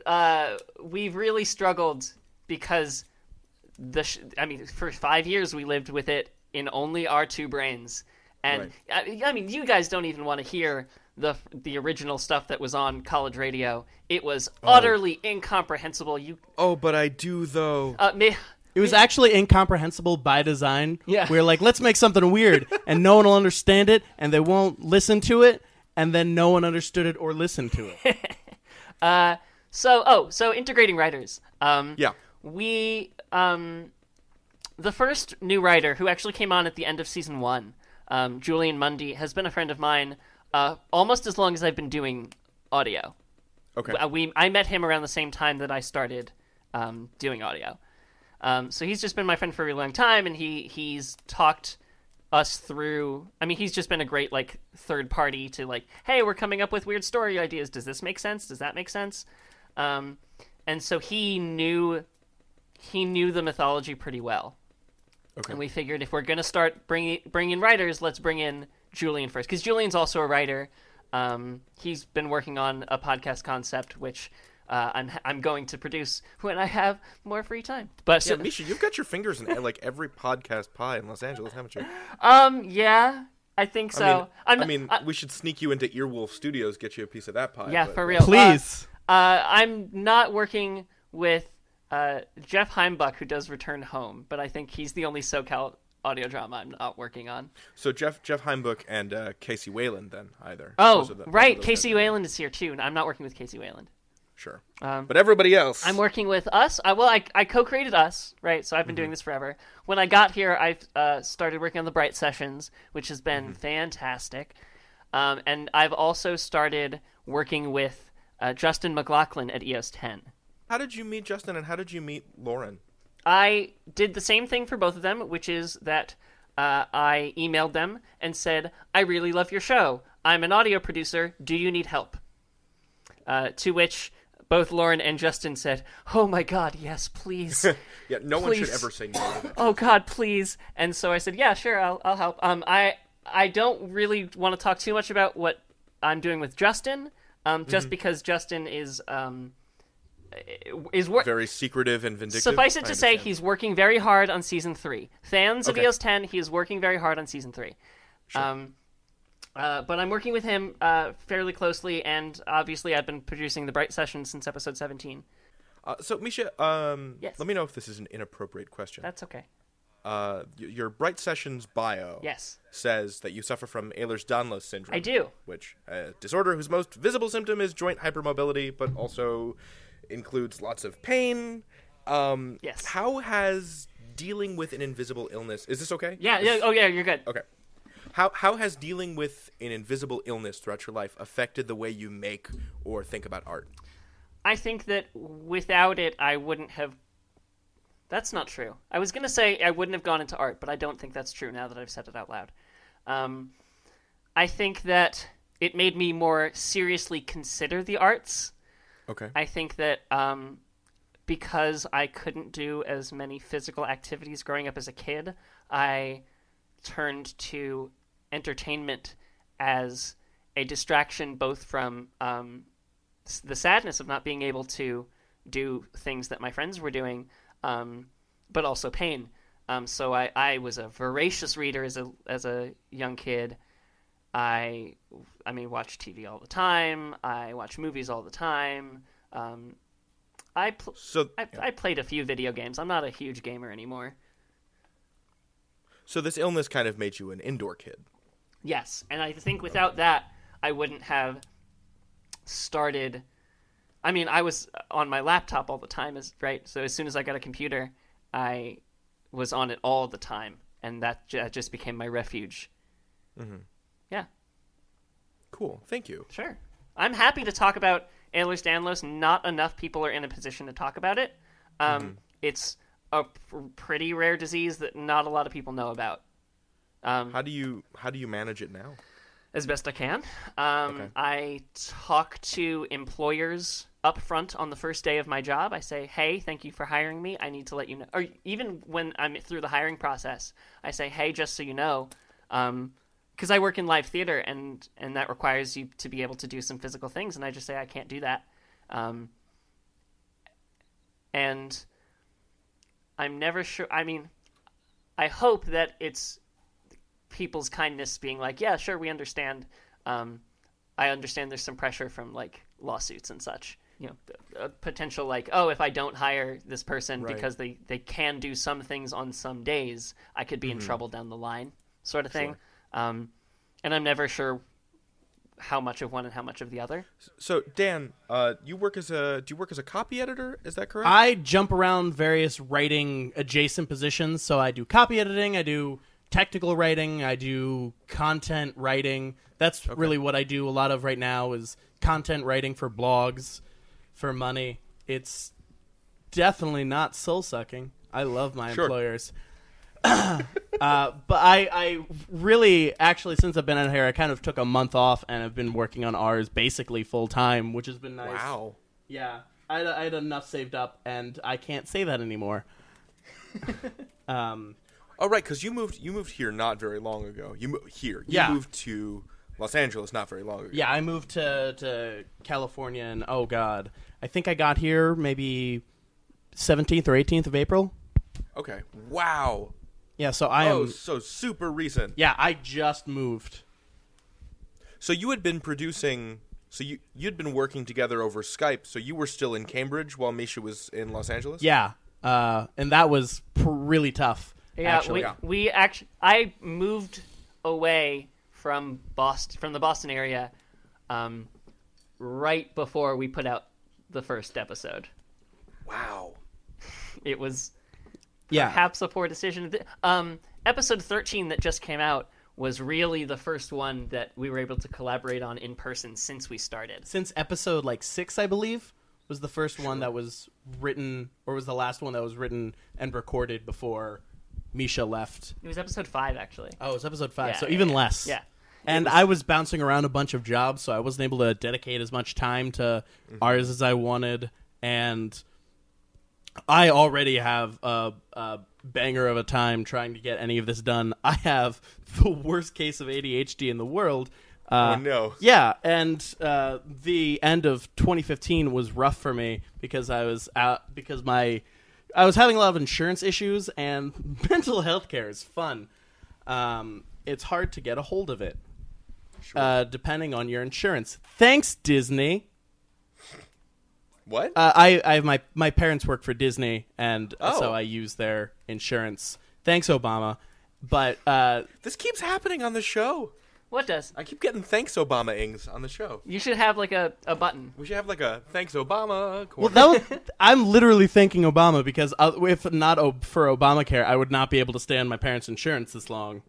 uh, we've really struggled because the. Sh- I mean, for five years we lived with it in only our two brains, and I, I mean, you guys don't even want to hear the the original stuff that was on college radio. It was Oh. utterly incomprehensible. You oh, but I do though. uh, me, It was actually incomprehensible by design. Yeah. We are like, let's make something weird, and no one will understand it, and they won't listen to it, and then no one understood it or listened to it. Uh, so oh, so integrating writers. Um, Yeah. We um, the first new writer who actually came on at the end of season one, um, Julian Mundy, has been a friend of mine uh, almost as long as I've been doing audio. Okay. Uh, We I met him around the same time that I started um, doing audio. Um, so he's just been my friend for a really long time, and he he's talked us through. I mean, he's just been a great like third party to like, hey, we're coming up with weird story ideas. Does this make sense? Does that make sense? Um, and so he knew he knew the mythology pretty well. Okay. And we figured if we're gonna start bringing bring in writers, let's bring in Julian first because Julian's also a writer. Um, he's been working on a podcast concept which uh, I'm I'm going to produce when I have more free time. But yeah, Mischa, you've got your fingers in like every podcast pie in Los Angeles, haven't you? um, yeah, I think so. I mean, I'm, I mean we should sneak you into Earwolf Studios, get you a piece of that pie. yeah, but- for real. Please. Uh, uh, I'm not working with uh, Jeff Heimbuck, who does Return Home, but I think he's the only SoCal audio drama I'm not working on. So Jeff Jeff Heimbuck and uh, Casey Wayland then either. Oh, the- right. Casey. Wayland is here too, and I'm not working with Casey Wayland. Sure. Um, But everybody else. I'm working with us. I, well, I, I co-created us, right? So I've been Mm-hmm. doing this forever. When I got here, I uh, started working on the Bright Sessions, which has Mm-hmm. been fantastic. Um, and I've also started working with uh, Justin McLaughlin at EOS 10. How did you meet Justin and how did you meet Lauren? I did the same thing for both of them, which is that uh, I emailed them and said, I really love your show. I'm an audio producer. Do you need help? Uh, to which both Lauren and Justin said, "Oh my God, yes, please." yeah, no one should ever say no oh God, please. And so I said, yeah, sure, I'll, I'll help. Um, I I don't really want to talk too much about what I'm doing with Justin, um, just Mhm. because Justin is um is wor- Very secretive and vindictive. Suffice it to say, he's working very hard on season three. Fans of Okay. EOS 10, he is working very hard on season three. Um, uh, but I'm working with him uh, fairly closely, and obviously, I've been producing the Bright Sessions since episode 17. Uh, so, Mischa, um, Yes. let me know if this is an inappropriate question. That's okay. Uh, your Bright Sessions bio Yes. says that you suffer from Ehlers-Danlos syndrome. I do. Which a disorder whose most visible symptom is joint hypermobility, but also includes lots of pain. Um, yes. How has dealing with an invisible illness? Is this okay? Yeah, yeah. Oh, yeah. You're good. Okay. How how has dealing with an invisible illness throughout your life affected the way you make or think about art? I think that without it, I wouldn't have. That's not true. I was going to say I wouldn't have gone into art, but I don't think that's true now that I've said it out loud. Um, I think that it made me more seriously consider the arts. Okay. I think that um, because I couldn't do as many physical activities growing up as a kid, I turned to entertainment as a distraction both from um, the sadness of not being able to do things that my friends were doing, um, but also pain. Um, so I, I was a voracious reader as a as a young kid. I I mean watch TV all the time. I watch movies all the time. Um, I pl- so I, I played a few video games. I'm not a huge gamer anymore. So this illness kind of made you an indoor kid. Yes, and I think without that, I wouldn't have started. I mean, I was on my laptop all the time, as right. So as soon as I got a computer, I was on it all the time, and that ju- just became my refuge. Mm-hmm. Yeah, Cool. Thank you. sure. I'm happy to talk about Ehlers-Danlos. Not enough people are in a position to talk about it. Um, Mhm. It's a pr- pretty rare disease that not a lot of people know about. Um, How do you how do you manage it now? as best I can. Um, Okay. I talk to employers up front on the first day of my job. I say, "Hey, thank you for hiring me. I need to let you know." Or even when I'm through the hiring process, I say, "Hey, just so you know." Because I work in live theater and and that requires you to be able to do some physical things, and I just say I can't do that. Um, and I'm never sure. I mean, I hope that it's people's kindness being like, yeah, sure, we understand. Um, I understand there's some pressure from like lawsuits and such. You know, a potential like, oh, if I don't hire this person Right. because they they can do some things on some days, I could be in Mhm. trouble down the line, sort of thing. Sure. Um, and I'm never sure how much of one and how much of the other. So Dan, uh, you work as a do you work as a copy editor? Is that correct? I jump around various writing adjacent positions. So I do copy editing, I do technical writing, I do content writing. That's really what I do a lot of right now is content writing for blogs for money. It's definitely not soul sucking. I love my Sure. employers. uh, but I, I really actually since I've been out here, I kind of took a month off and I've been working on ours basically full time, which has been nice. Wow. Yeah, I had, I had enough saved up, and I can't say that anymore. um, Oh right, because you moved you moved here not very long ago. You mo- here. You Yeah. moved to Los Angeles not very long ago. yeah, I moved to to California, and oh god, I think I got here maybe seventeenth or eighteenth of April. Okay. Wow. Yeah, so I am. oh, so super recent. Yeah, I just moved. So you had been producing. So you you'd been working together over Skype. So you were still in Cambridge while Mischa was in Los Angeles. Yeah, uh, and that was pr- really tough. Yeah, actually. we we actually I moved away from Boston from the Boston area um, right before we put out the first episode. Wow. It was Yeah. perhaps a poor decision. Um, episode 13 that just came out was really the first one that we were able to collaborate on in person since we started. since episode like six, I believe, was the first one that was written, or was the last one that was written and recorded before Mischa left. It was episode 5 actually. Oh, it was episode five, Yeah, so yeah, even yeah. less. Yeah. and I was bouncing around a bunch of jobs, so I wasn't able to dedicate as much time to ours as I wanted. And I already have a, a banger of a time trying to get any of this done. I have the worst case of ADHD in the world. Uh, Oh, no. Yeah, and uh, the end of 2015 was rough for me because I was out because my I was having a lot of insurance issues and mental health care is fun. Um, it's hard to get a hold of it, uh, depending on your insurance. Thanks, Disney. What? Uh, I, I have my my parents work for Disney, and Oh. so I use their insurance. Thanks, Obama. But uh, This keeps happening on the show. What does? I keep getting thanks Obama ings on the show. You should have like a, a button. We should have like a thanks Obama. well, corner. that was, I'm literally thanking Obama because uh, if not for Obamacare, I would not be able to stay on my parents' insurance this long.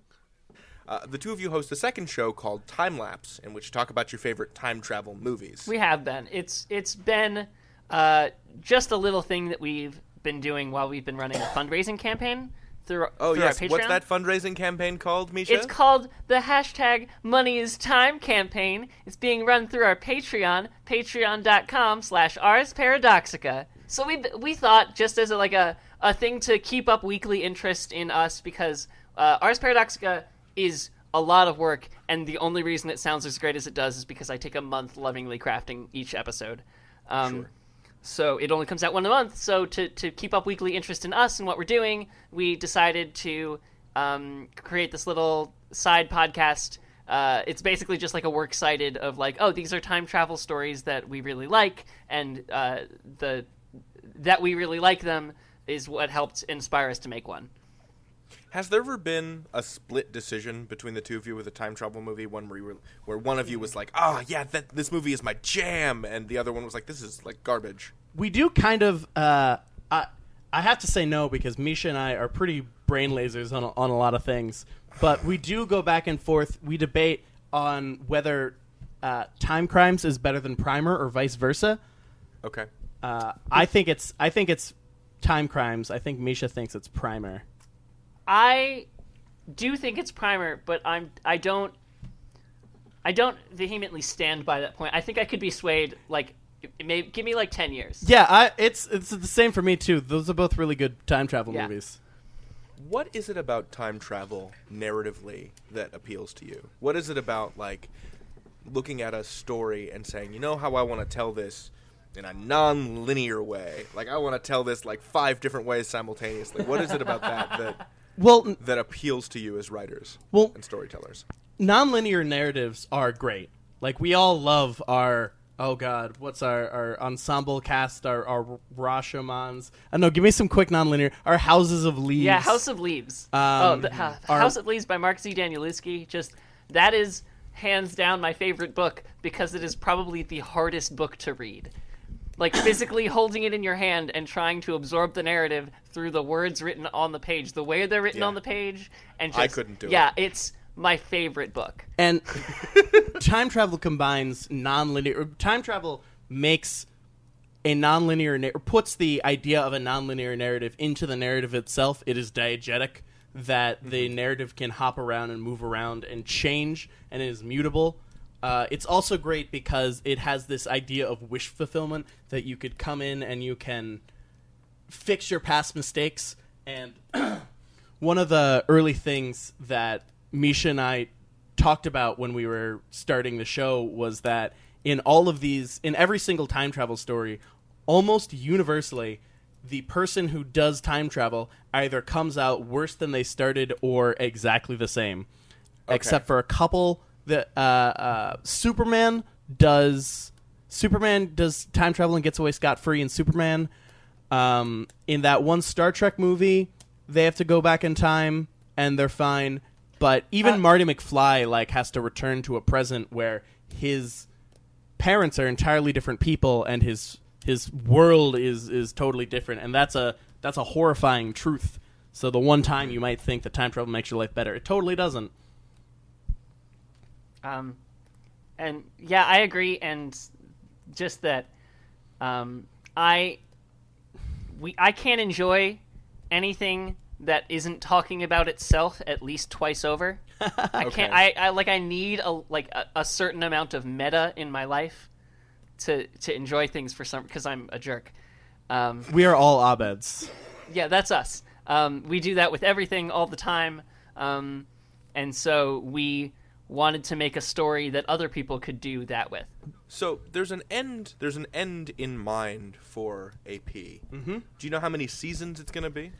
Uh, the two of you host a second show called Time Lapse, in which you talk about your favorite time travel movies. We have been. It's it's been uh, just a little thing that we've been doing while we've been running a fundraising campaign through, oh through yes, our Patreon. what's that fundraising campaign called, Mischa? It's called the hashtag Money is Time campaign. It's being run through our Patreon, patreon.com slash Ars Paradoxica. So we we thought just as a, like a, a thing to keep up weekly interest in us because uh, Ars Paradoxica is a lot of work and the only reason it sounds as great as it does is because I take a month lovingly crafting each episode. Um, so it only comes out one a month. So to, to keep up weekly interest in us and what we're doing, we decided to um, create this little side podcast. Uh, it's basically just like a works cited of like, oh, these are time travel stories that we really like, and uh, the that we really like them is what helped inspire us to make one. Has there ever been a split decision between the two of you with a time travel movie? One where, you were, where one of you was like, "Oh yeah, that, this movie is my jam," and the other one was like, "This is like garbage." We do kind of. Uh, I I have to say no because Mischa and I are pretty brain lasers on a, on a lot of things, but we do go back and forth. We debate on whether uh, Time Crimes is better than Primer or vice versa. Okay. Uh, I think it's I think it's Time Crimes. I think Mischa thinks it's Primer. I do think it's primer, but I'm I don't I don't vehemently stand by that point. I think I could be swayed like maybe give me like 10 years. Yeah, I, it's it's the same for me too. Those are both really good time travel Yeah. movies. What is it about time travel narratively that appeals to you? What is it about like looking at a story and saying, "You know how I want to tell this in a non-linear way? Like I want to tell this like five different ways simultaneously." What is it about that that Well, that appeals to you as writers Well- and storytellers? nonlinear narratives are great. Like we all love our oh god, what's our, our ensemble cast, our our Rashomons. I don't know, give me some quick nonlinear. Our Houses of Leaves. Yeah, House of Leaves. Um, oh, the, ha- our- House of Leaves by Mark Z. Danielewski. Just that is hands down my favorite book because it is probably the hardest book to read. Like physically holding it in your hand and trying to absorb the narrative through the words written on the page, the way they're written Yeah. on the page, and just, I couldn't do it. Yeah, it's my favorite book. And time travel combines nonlinear. or Time travel makes a nonlinear na- or puts the idea of a nonlinear narrative into the narrative itself. It is diegetic that the mm-hmm. narrative can hop around and move around and change and is mutable. Uh, it's also great because it has this idea of wish fulfillment that you could come in and you can fix your past mistakes. And one of the early things that Mischa and I talked about when we were starting the show was that in all of these, in every single time travel story, almost universally, the person who does time travel either comes out worse than they started or exactly the same. Except for a couple that uh, uh, Superman does. Superman does time travel and gets away scot free in Superman. Um, in that one Star Trek movie, they have to go back in time and they're fine. But even Uh, Marty McFly like has to return to a present where his parents are entirely different people and his his world is is totally different and that's a that's a horrifying truth. So the one time you might think that time travel makes your life better, it totally doesn't. Um, and yeah, I agree. And just that, um, I we I can't enjoy anything that isn't talking about itself at least twice over. I can't. I, I like. I need a like a, a certain amount of meta in my life to to enjoy things for some because I'm a jerk. Um, We are all Abeds. yeah, that's us. Um, we do that with everything all the time, um, and so we wanted to make a story that other people could do that with. So there's an end. There's an end in mind for AP. Mm-hmm. Do you know how many seasons it's gonna be?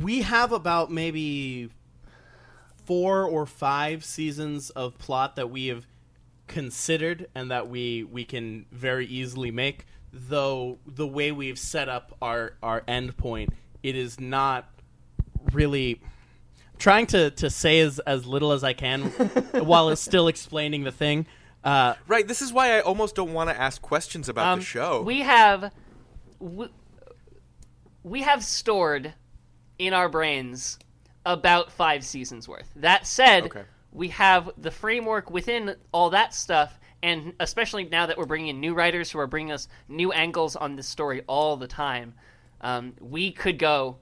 We have about maybe four or five seasons of plot that we have considered and that we we can very easily make. Though the way we've set up our our end point, it is not really trying to to say as as little as I can while still explaining the thing. Uh, Right. This is why I almost don't want to ask questions about Um, the show. We have we, we have stored in our brains about five seasons worth. That said, Okay. we have the framework within all that stuff, and especially now that we're bringing in new writers who are bringing us new angles on this story all the time, um, we could go.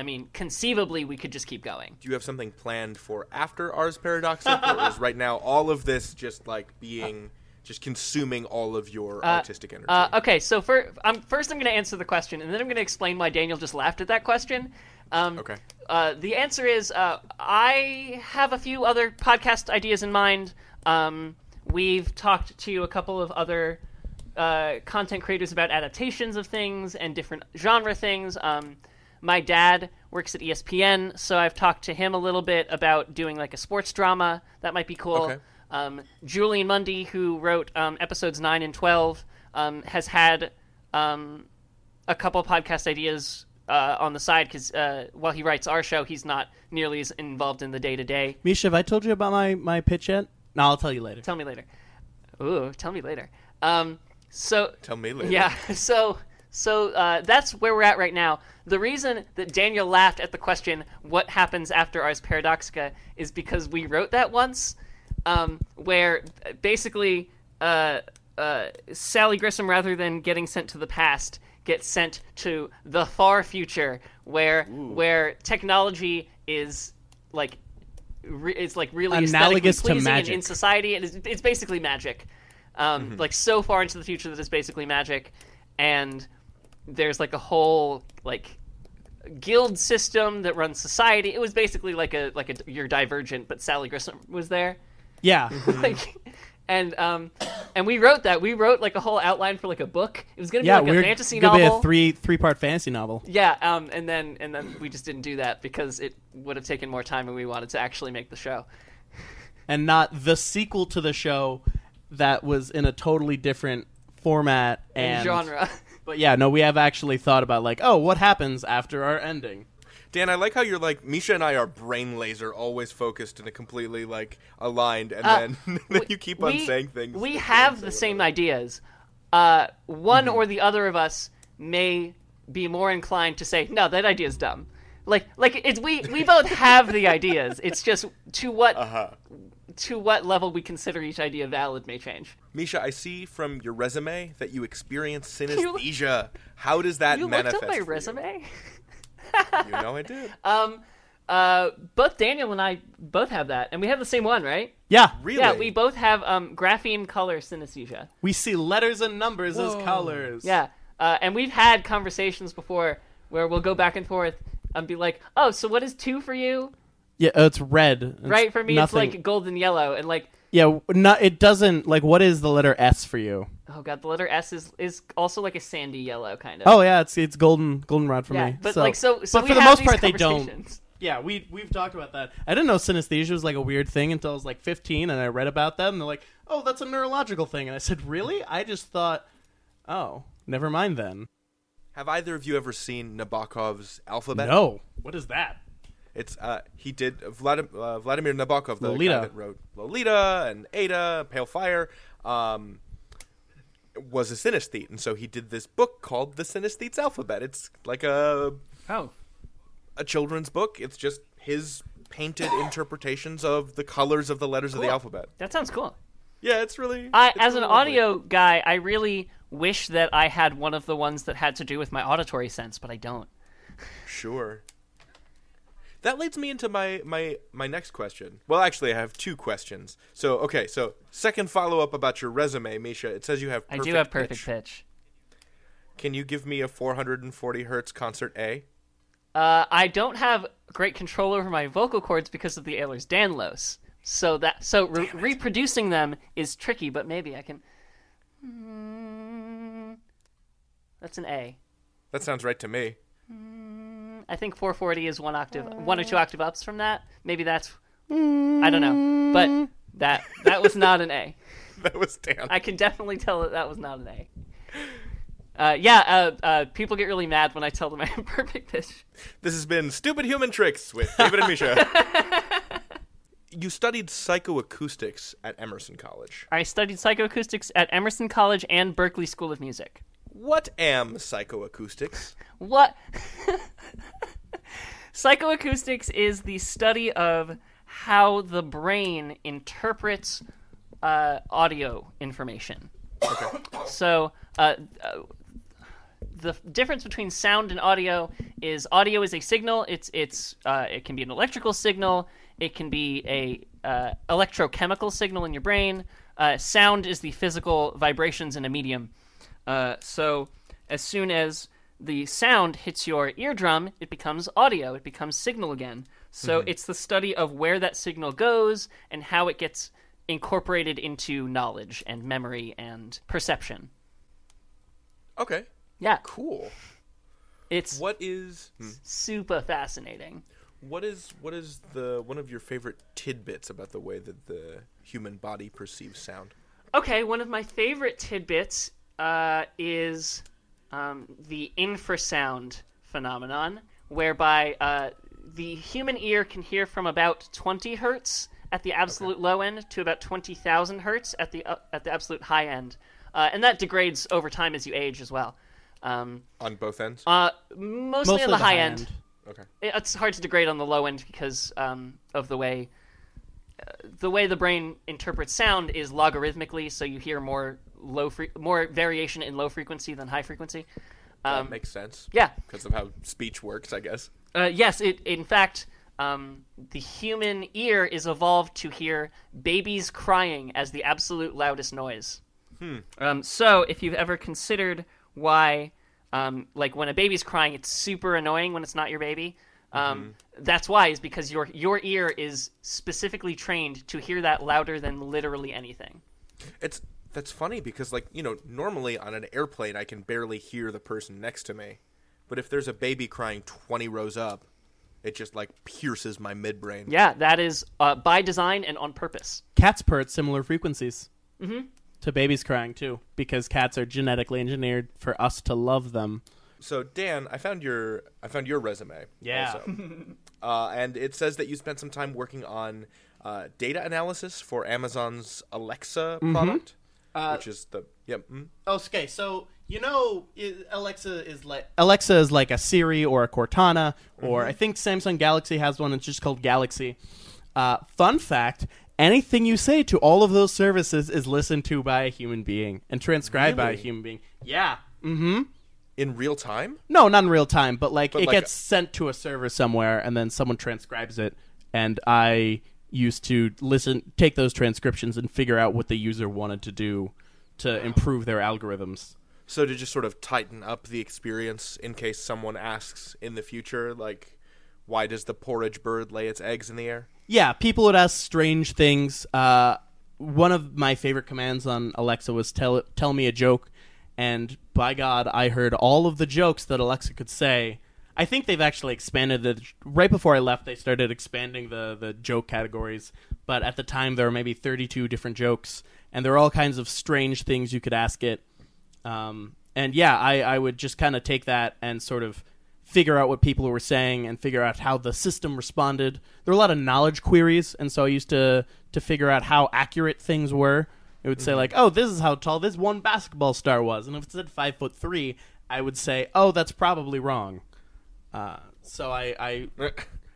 I mean, conceivably, we could just keep going. Do you have something planned for after Ars Paradoxic, or is right now all of this just like being, just consuming all of your Uh, artistic energy? Uh, okay, so for, um, first I'm going to answer the question, and then I'm going to explain why Daniel just laughed at that question. Um, okay. Uh, the answer is uh, I have a few other podcast ideas in mind. Um, we've talked to a couple of other uh, content creators about adaptations of things and different genre things. My dad works at ESPN, so I've talked to him a little bit about doing like a sports drama. That might be cool. Okay. Um, Julian Mundy, who wrote um, episodes 9 and 12, um, has had um, a couple podcast ideas uh, on the side because uh, while he writes our show, he's not nearly as involved in the day to day. Mischa, have I told you about my my pitch yet? No, I'll tell you later. Tell me later. Ooh, tell me later. Um, so Tell me later. Yeah. So so uh, that's where we're at right now. The reason that Daniel laughed at the question "What happens after Ars Paradoxica" is because we wrote that once, um, where uh, basically uh, uh, Sally Grissom, rather than getting sent to the past, gets sent to the far future, where where technology is like re- it's like really Analogous to magic. in, society. It is, it's basically magic, um, Mm-hmm. like so far into the future that it's basically magic, and there's like a whole like guild system that runs society. It was basically like a like a you're Divergent, but Sally Grissom was there. Yeah. like, and um, and we wrote that. We wrote like a whole outline for like a book. It was gonna be yeah, like a fantasy novel. be a three three part fantasy novel. Yeah, um, and then and then we just didn't do that because it would have taken more time, and we wanted to actually make the show. and not the sequel to the show that was in a totally different format And and, genre. But yeah, no, we have actually thought about like, oh, what happens after our ending? Dan, I like how you're like Mischa and I are brain laser, always focused and completely like aligned, and Uh, then, then you keep on we, saying things. We have the same ideas. Uh, one or the other of us may be more inclined to say, "No, that idea is dumb." Like, like it's we we both have the ideas. It's just to what Uh-huh. To what level we consider each idea valid may change. Mischa, I see from your resume that you experience synesthesia. How does that you looked manifest? up my for you? resume. You know I did. Um, uh, both Daniel and I both have that, and we have the same one, right? Yeah. really. Yeah, we both have um, grapheme color synesthesia. We see letters and numbers as colors. Yeah, uh, and we've had conversations before where we'll go back and forth and be like, "Oh, so what is two for you?" Yeah, uh, it's red. It's right for me, nothing. it's like golden yellow, and like, yeah, not it doesn't like. What is the letter S for you? oh god, the letter S is is also like a sandy yellow kind of. Oh yeah, it's it's golden goldenrod for Yeah, me. but, like, so- so but we for the most part they don't. Yeah, we we've talked about that. I didn't know synesthesia was like a weird thing until I was like 15, and I read about that, and they're like, "Oh, that's a neurological thing." And I said, "Really?" I just thought, "Oh, never mind then." Have either of you ever seen Nabokov's alphabet? No. What is that? It's uh he did Vladim, uh, Vladimir Nabokov, the Lolita. guy that wrote Lolita and Ada, Pale Fire, um, was a synesthete, and so he did this book called The Synesthete's Alphabet. It's like a oh a children's book. It's just his painted interpretations of the colors of the letters of the alphabet. That sounds cool. Yeah, it's really. I, it's as an lovely. audio guy, I really wish that I had one of the ones that had to do with my auditory sense, but I don't. Sure. That leads me into my my my next question. Well, actually, I have two questions. So, okay, so second follow up about your resume, Mischa. It says you have. I do have perfect pitch. pitch. Can you give me a 440 hertz concert A? Uh, I don't have great control over my vocal cords because of the Ehlers-Danlos. So that so re- reproducing them is tricky, but maybe I can. Mm, That's an A. That sounds right to me. I think 440 is one octave, one or two octave ups from that. Maybe that's. I don't know, but that that was not an A. that was Dan. I can definitely tell that that was not an A. Uh, yeah, uh, uh, people get really mad when I tell them I have perfect pitch. This has been Stupid Human Tricks with David and Mischa. you studied psychoacoustics at Emerson College. I studied psychoacoustics at Emerson College and Berklee School of Music. What am psychoacoustics? What? Psychoacoustics is the study of how the brain interprets uh, audio information. Okay. So, uh, uh, the difference between sound and audio is audio is a signal. It's it's uh, it can be an electrical signal. It can be a uh, electrochemical signal in your brain. Uh, sound is the physical vibrations in a medium. Uh, so as soon as the sound hits your eardrum, it becomes audio. It becomes signal again. So Mhm. it's the study of where that signal goes and how it gets incorporated into knowledge and memory and perception. Okay. Yeah. Cool. It's what is hmm. super fascinating. What is what is the one of your favorite tidbits about the way that the human body perceives sound? Okay, one of my favorite tidbits uh, is um, the infrasound phenomenon, whereby uh, the human ear can hear from about 20 hertz at the absolute low end to about 20,000 hertz at the uh, at the absolute high end, uh, and that degrades over time as you age as well. Um, On both ends? Uh, mostly, on the, high, end. Okay. It- It's hard to degrade on the low end because um, of the way uh, the way the brain interprets sound is logarithmically, so you hear more low fre- more variation in low frequency than high frequency. Um, that makes sense. Yeah. Because of how speech works, I guess. Uh, yes, it in fact, um, the human ear is evolved to hear babies crying as the absolute loudest noise. Hmm. Um, so, if you've ever considered why, um, like when a baby's crying, it's super annoying when it's not your baby. Um, That's why is because your your ear is specifically trained to hear that louder than literally anything. It's that's funny because like, you know, normally on an airplane I can barely hear the person next to me. But if there's a baby crying 20 rows up, it just like pierces my midbrain. Yeah, that is uh, by design and on purpose. Cats purr at similar frequencies Mhm. to babies crying too, because cats are genetically engineered for us to love them. So Dan, I found your I found your resume. Yeah. Also. uh, and it says that you spent some time working on uh, data analysis for Amazon's Alexa Mhm. product, Uh, which is the yep. mm. Okay, so you know Alexa is like Alexa is like a Siri or a Cortana, or Mhm. I think Samsung Galaxy has one. It's just called Galaxy. Uh, fun fact: anything you say to all of those services is listened to by a human being and transcribed by a human being. Yeah. Mm-hmm. In real time? No, not in real time, but like But it like gets sent to a server somewhere, and then someone transcribes it, and I used to listen, take those transcriptions, and figure out what the user wanted to do to improve their algorithms. So to just sort of tighten up the experience in case someone asks in the future, like, why does the porridge bird lay its eggs in the air? Yeah, people would ask strange things. Uh, one of my favorite commands on Alexa was tell tell me a joke, and by God, I heard all of the jokes that Alexa could say. I think they've actually expanded it. Right before I left, they started expanding the the joke categories. But at the time, there were maybe 32 different jokes, and there were all kinds of strange things you could ask it. Um, and yeah, I, I would just kind of take that and sort of figure out what people were saying and figure out how the system responded. There were a lot of knowledge queries, and so I used to to figure out how accurate things were. It would say Mhm. like, "Oh, this is how tall this one basketball star was," and if it said five foot three, I would say, "Oh, that's probably wrong." Uh, so I, I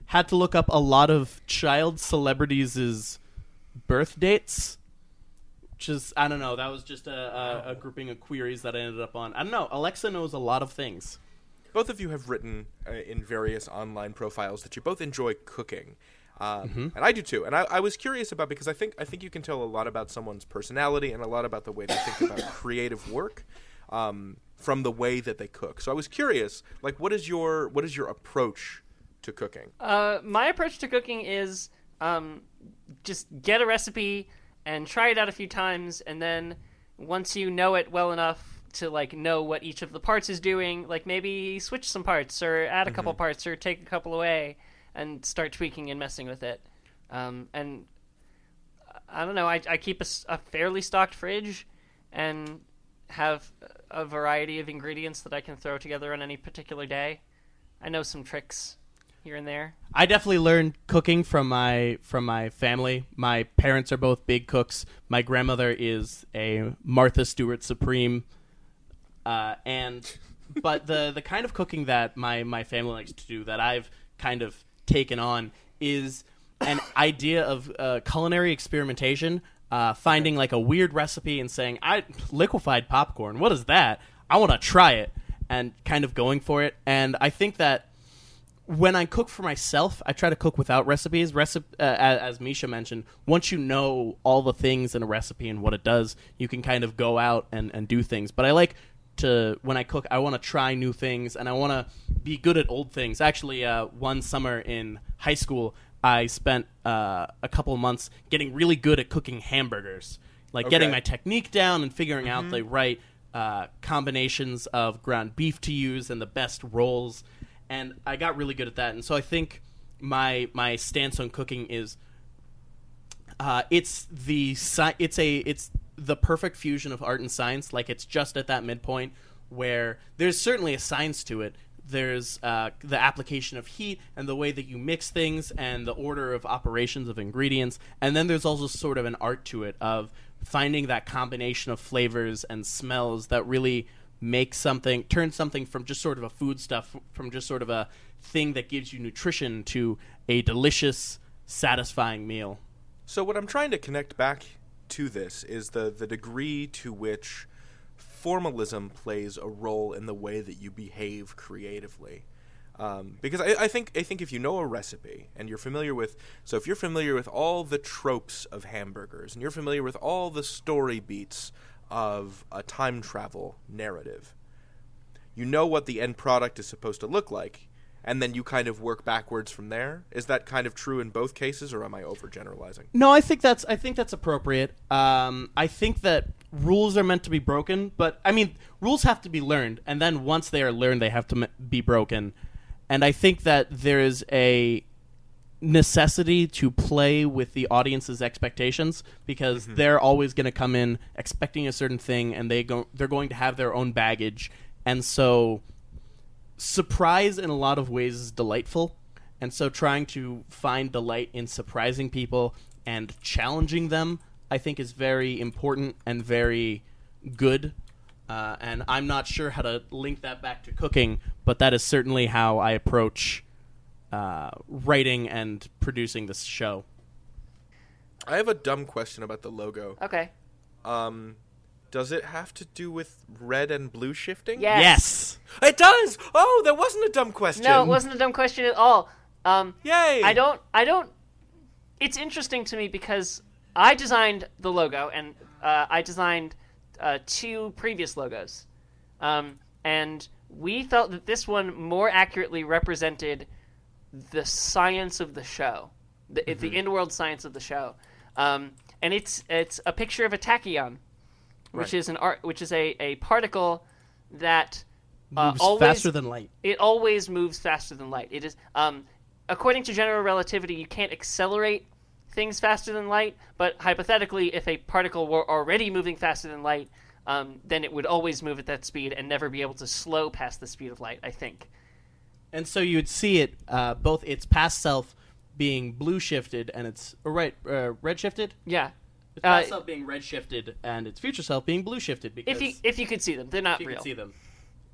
had to look up a lot of child celebrities' birth dates which is I don't know. That was just a, a, a grouping of queries that I ended up on. I don't know. Alexa knows a lot of things. both of you have written uh, in various online profiles that you both enjoy cooking. Um, Mhm. And I do too. And I, I was curious about because I think I think you can tell a lot about someone's personality and a lot about the way they think about creative work um, from the way that they cook. So I was curious, like, what is your what is your approach to cooking? Uh, my approach to cooking is um, just get a recipe and try it out a few times, and then once you know it well enough to like know what each of the parts is doing, like maybe switch some parts or add a couple Mhm. parts or take a couple away and start tweaking and messing with it. Um, and I don't know. I, I keep a fairly stocked fridge and have a variety of ingredients that I can throw together on any particular day. I know some tricks here and there. I definitely learned cooking from my from my family. My parents are both big cooks. My grandmother is a Martha Stewart Supreme, uh, and but the the kind of cooking that my my family likes to do that I've kind of taken on is an idea of uh, culinary experimentation. Uh, finding like a weird recipe and saying, "I liquefied popcorn. What is that? I want to try it," and kind of going for it. And I think that when I cook for myself, I try to cook without recipes. Recip- uh, as, as Mischa mentioned, once you know all the things in a recipe and what it does, you can kind of go out and, and do things. But I like to, when I cook, I want to try new things and I want to be good at old things. Actually, uh, one summer in high school, I spent uh, a couple of months getting really good at cooking hamburgers, like getting my technique down and figuring out Mhm. the right uh, combinations of ground beef to use and the best rolls. And I got really good at that. And so I think my my stance on cooking is uh, it's the sci- it's a it's the perfect fusion of art and science. Like it's just at that midpoint where there's certainly a science to it. There's uh, the application of heat and the way that you mix things and the order of operations of ingredients, and then there's also sort of an art to it of finding that combination of flavors and smells that really make something turn something from just sort of a food stuff from just sort of a thing that gives you nutrition to a delicious satisfying meal. So what I'm trying to connect back to this is the the degree to which formalism plays a role in the way that you behave creatively. Um, because I, I think I think if you know a recipe and you're familiar with so if you're familiar with all the tropes of hamburgers and you're familiar with all the story beats of a time travel narrative, you know what the end product is supposed to look like, and then you kind of work backwards from there. Is that kind of true in both cases, or am I overgeneralizing? No, I think that's I think that's appropriate. Um, I think that rules are meant to be broken, but I mean rules have to be learned, and then once they are learned, they have to be broken. And I think that there is a necessity to play with the audience's expectations because they're always going to come in expecting a certain thing, and they go they're going to have their own baggage, and so surprise in a lot of ways is delightful. And so trying to find delight in surprising people and challenging them, I think, is very important and very good. Uh, and I'm not sure how to link that back to cooking, but that is certainly how I approach uh, writing and producing this show. I have a dumb question about the logo. Okay. Um, does it have to do with red and blue shifting? Yes. Yes. It does. Oh, that wasn't a dumb question. No, it wasn't a dumb question at all. Um, Yay! I don't. I don't. It's interesting to me because I designed the logo and uh, I designed uh, two previous logos, um, and we felt that this one more accurately represented the science of the show, the, the Mm-hmm. in-world science of the show. Um, and it's it's a picture of a tachyon, which Right. is an art, which is a, a particle that uh, Moves always, faster than light. It always moves faster than light. It is, um, according to general relativity, you can't accelerate things faster than light. But hypothetically, if a particle were already moving faster than light, um, then it would always move at that speed and never be able to slow past the speed of light. I think. And so you would see it uh, both its past self being blue shifted and its or right uh, red shifted. Yeah. Its past Uh, self being red shifted and its future self being blue shifted because If you if you could see them, they're not if you real. could see them.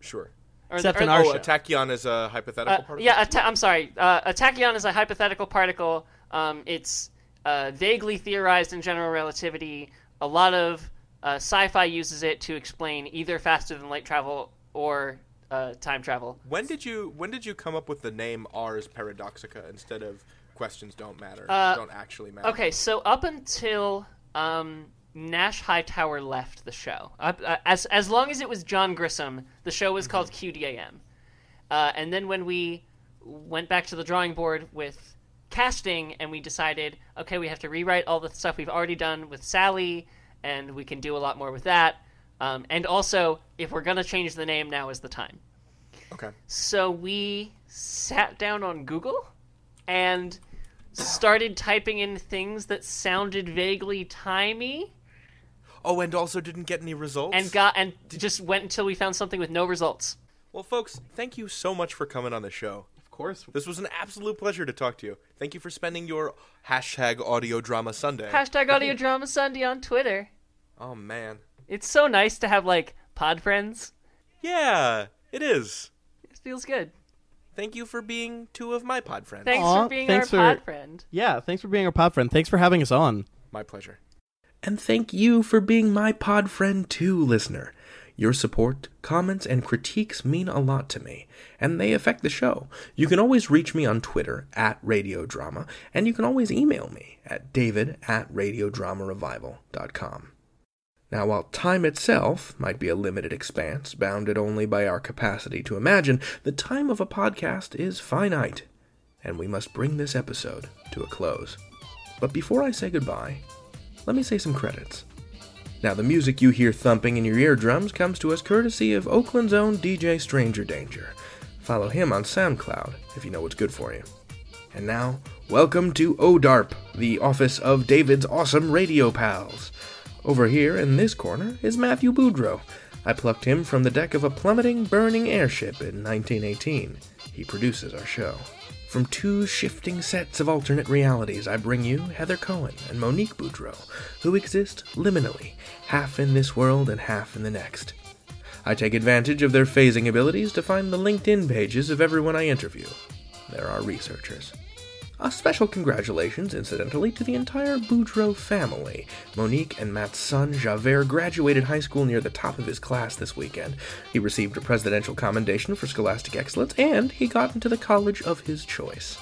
Sure. Or- Except or- in our oh, show. a tachyon is a hypothetical Uh, particle. yeah, a ta- I'm sorry. Uh, a tachyon is a hypothetical particle. Um, it's uh, vaguely theorized in general relativity. A lot of uh, sci-fi uses it to explain either faster than light travel or uh, time travel. When did you when did you come up with the name Ars Paradoxica instead of questions don't matter, Uh, don't actually matter? Okay, so up until um, Nash Hightower left the show, uh, as as long as it was John Grissom, the show was called QDAM. Uh, and then when we went back to the drawing board with casting, and we decided, okay, we have to rewrite all the stuff we've already done with Sally, and we can do a lot more with that. Um, and also, if we're gonna change the name, now is the time. Okay. So we sat down on Google and started typing in things that sounded vaguely timey Oh, and also didn't get any results. and got and just went until we found something with no results. Well, folks, thank you so much for coming on the show. Of course. This was an absolute pleasure to talk to you. Thank you for spending your hashtag audio drama Sunday. Hashtag audio drama Sunday on Twitter. oh man. It's so nice to have like pod friends. Yeah, it is. It feels good. Thank you for being two of my pod friends. Thanks Aw, for being thanks our for- pod friend. Yeah, thanks for being our pod friend. Thanks for having us on. My pleasure. And thank you for being my pod friend too, listener. Your support, comments, and critiques mean a lot to me, and they affect the show. You can always reach me on Twitter at Radio Drama, and you can always email me at david at radiodramarevival.com. Now, while time itself might be a limited expanse, bounded only by our capacity to imagine, the time of a podcast is finite, and we must bring this episode to a close. But before I say goodbye, let me say some credits. Now, the music you hear thumping in your eardrums comes to us courtesy of Oakland's own DJ Stranger Danger. Follow him on SoundCloud if you know what's good for you. And now, welcome to ODARP, the office of David's awesome radio pals. Over here in this corner is Matthew Boudreau. I plucked him from the deck of a plummeting, burning airship in 1918. He produces our show. From two shifting sets of alternate realities, I bring you Heather Cohen and Monique Boudreau, who exist liminally, half in this world and half in the next. I take advantage of their phasing abilities to find the LinkedIn pages of everyone I interview. There are researchers. A special congratulations, incidentally, to the entire Boudreau family. Monique and Matt's son, Javert, graduated high school near the top of his class this weekend. He received a presidential commendation for scholastic excellence, and he got into the college of his choice.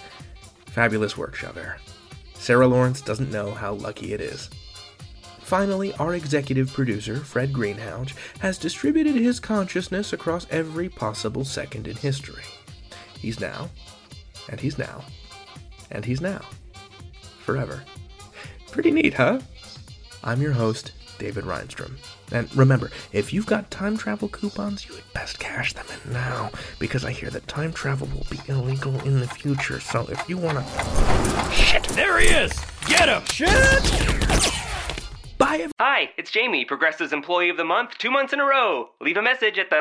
Fabulous work, Javert. Sarah Lawrence doesn't know how lucky it is. Finally, our executive producer, Fred Greenhalgh, has distributed his consciousness across every possible second in history. He's now, and he's now, and he's now. Forever. Pretty neat, huh? I'm your host, David Rheinstrom. And remember, if you've got time travel coupons, you had best cash them in now, because I hear that time travel will be illegal in the future. So if you want to. Shit! There he is! Get him! Shit! Bye, Hi, it's Jamie, Progressive's Employee of the Month, two months in a row. Leave a message at the.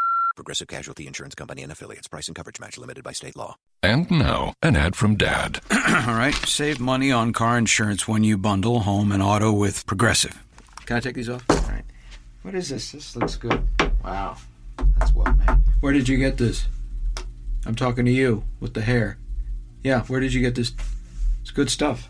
Progressive Casualty Insurance Company and affiliates. Price and coverage match limited by state law. And now, an ad from Dad. All right, save money on car insurance when you bundle home and auto with Progressive. Can I take these off? All right. What is this? This looks good. Wow, that's well made. Where did you get this? I'm talking to you with the hair. Yeah, where did you get this? It's good stuff.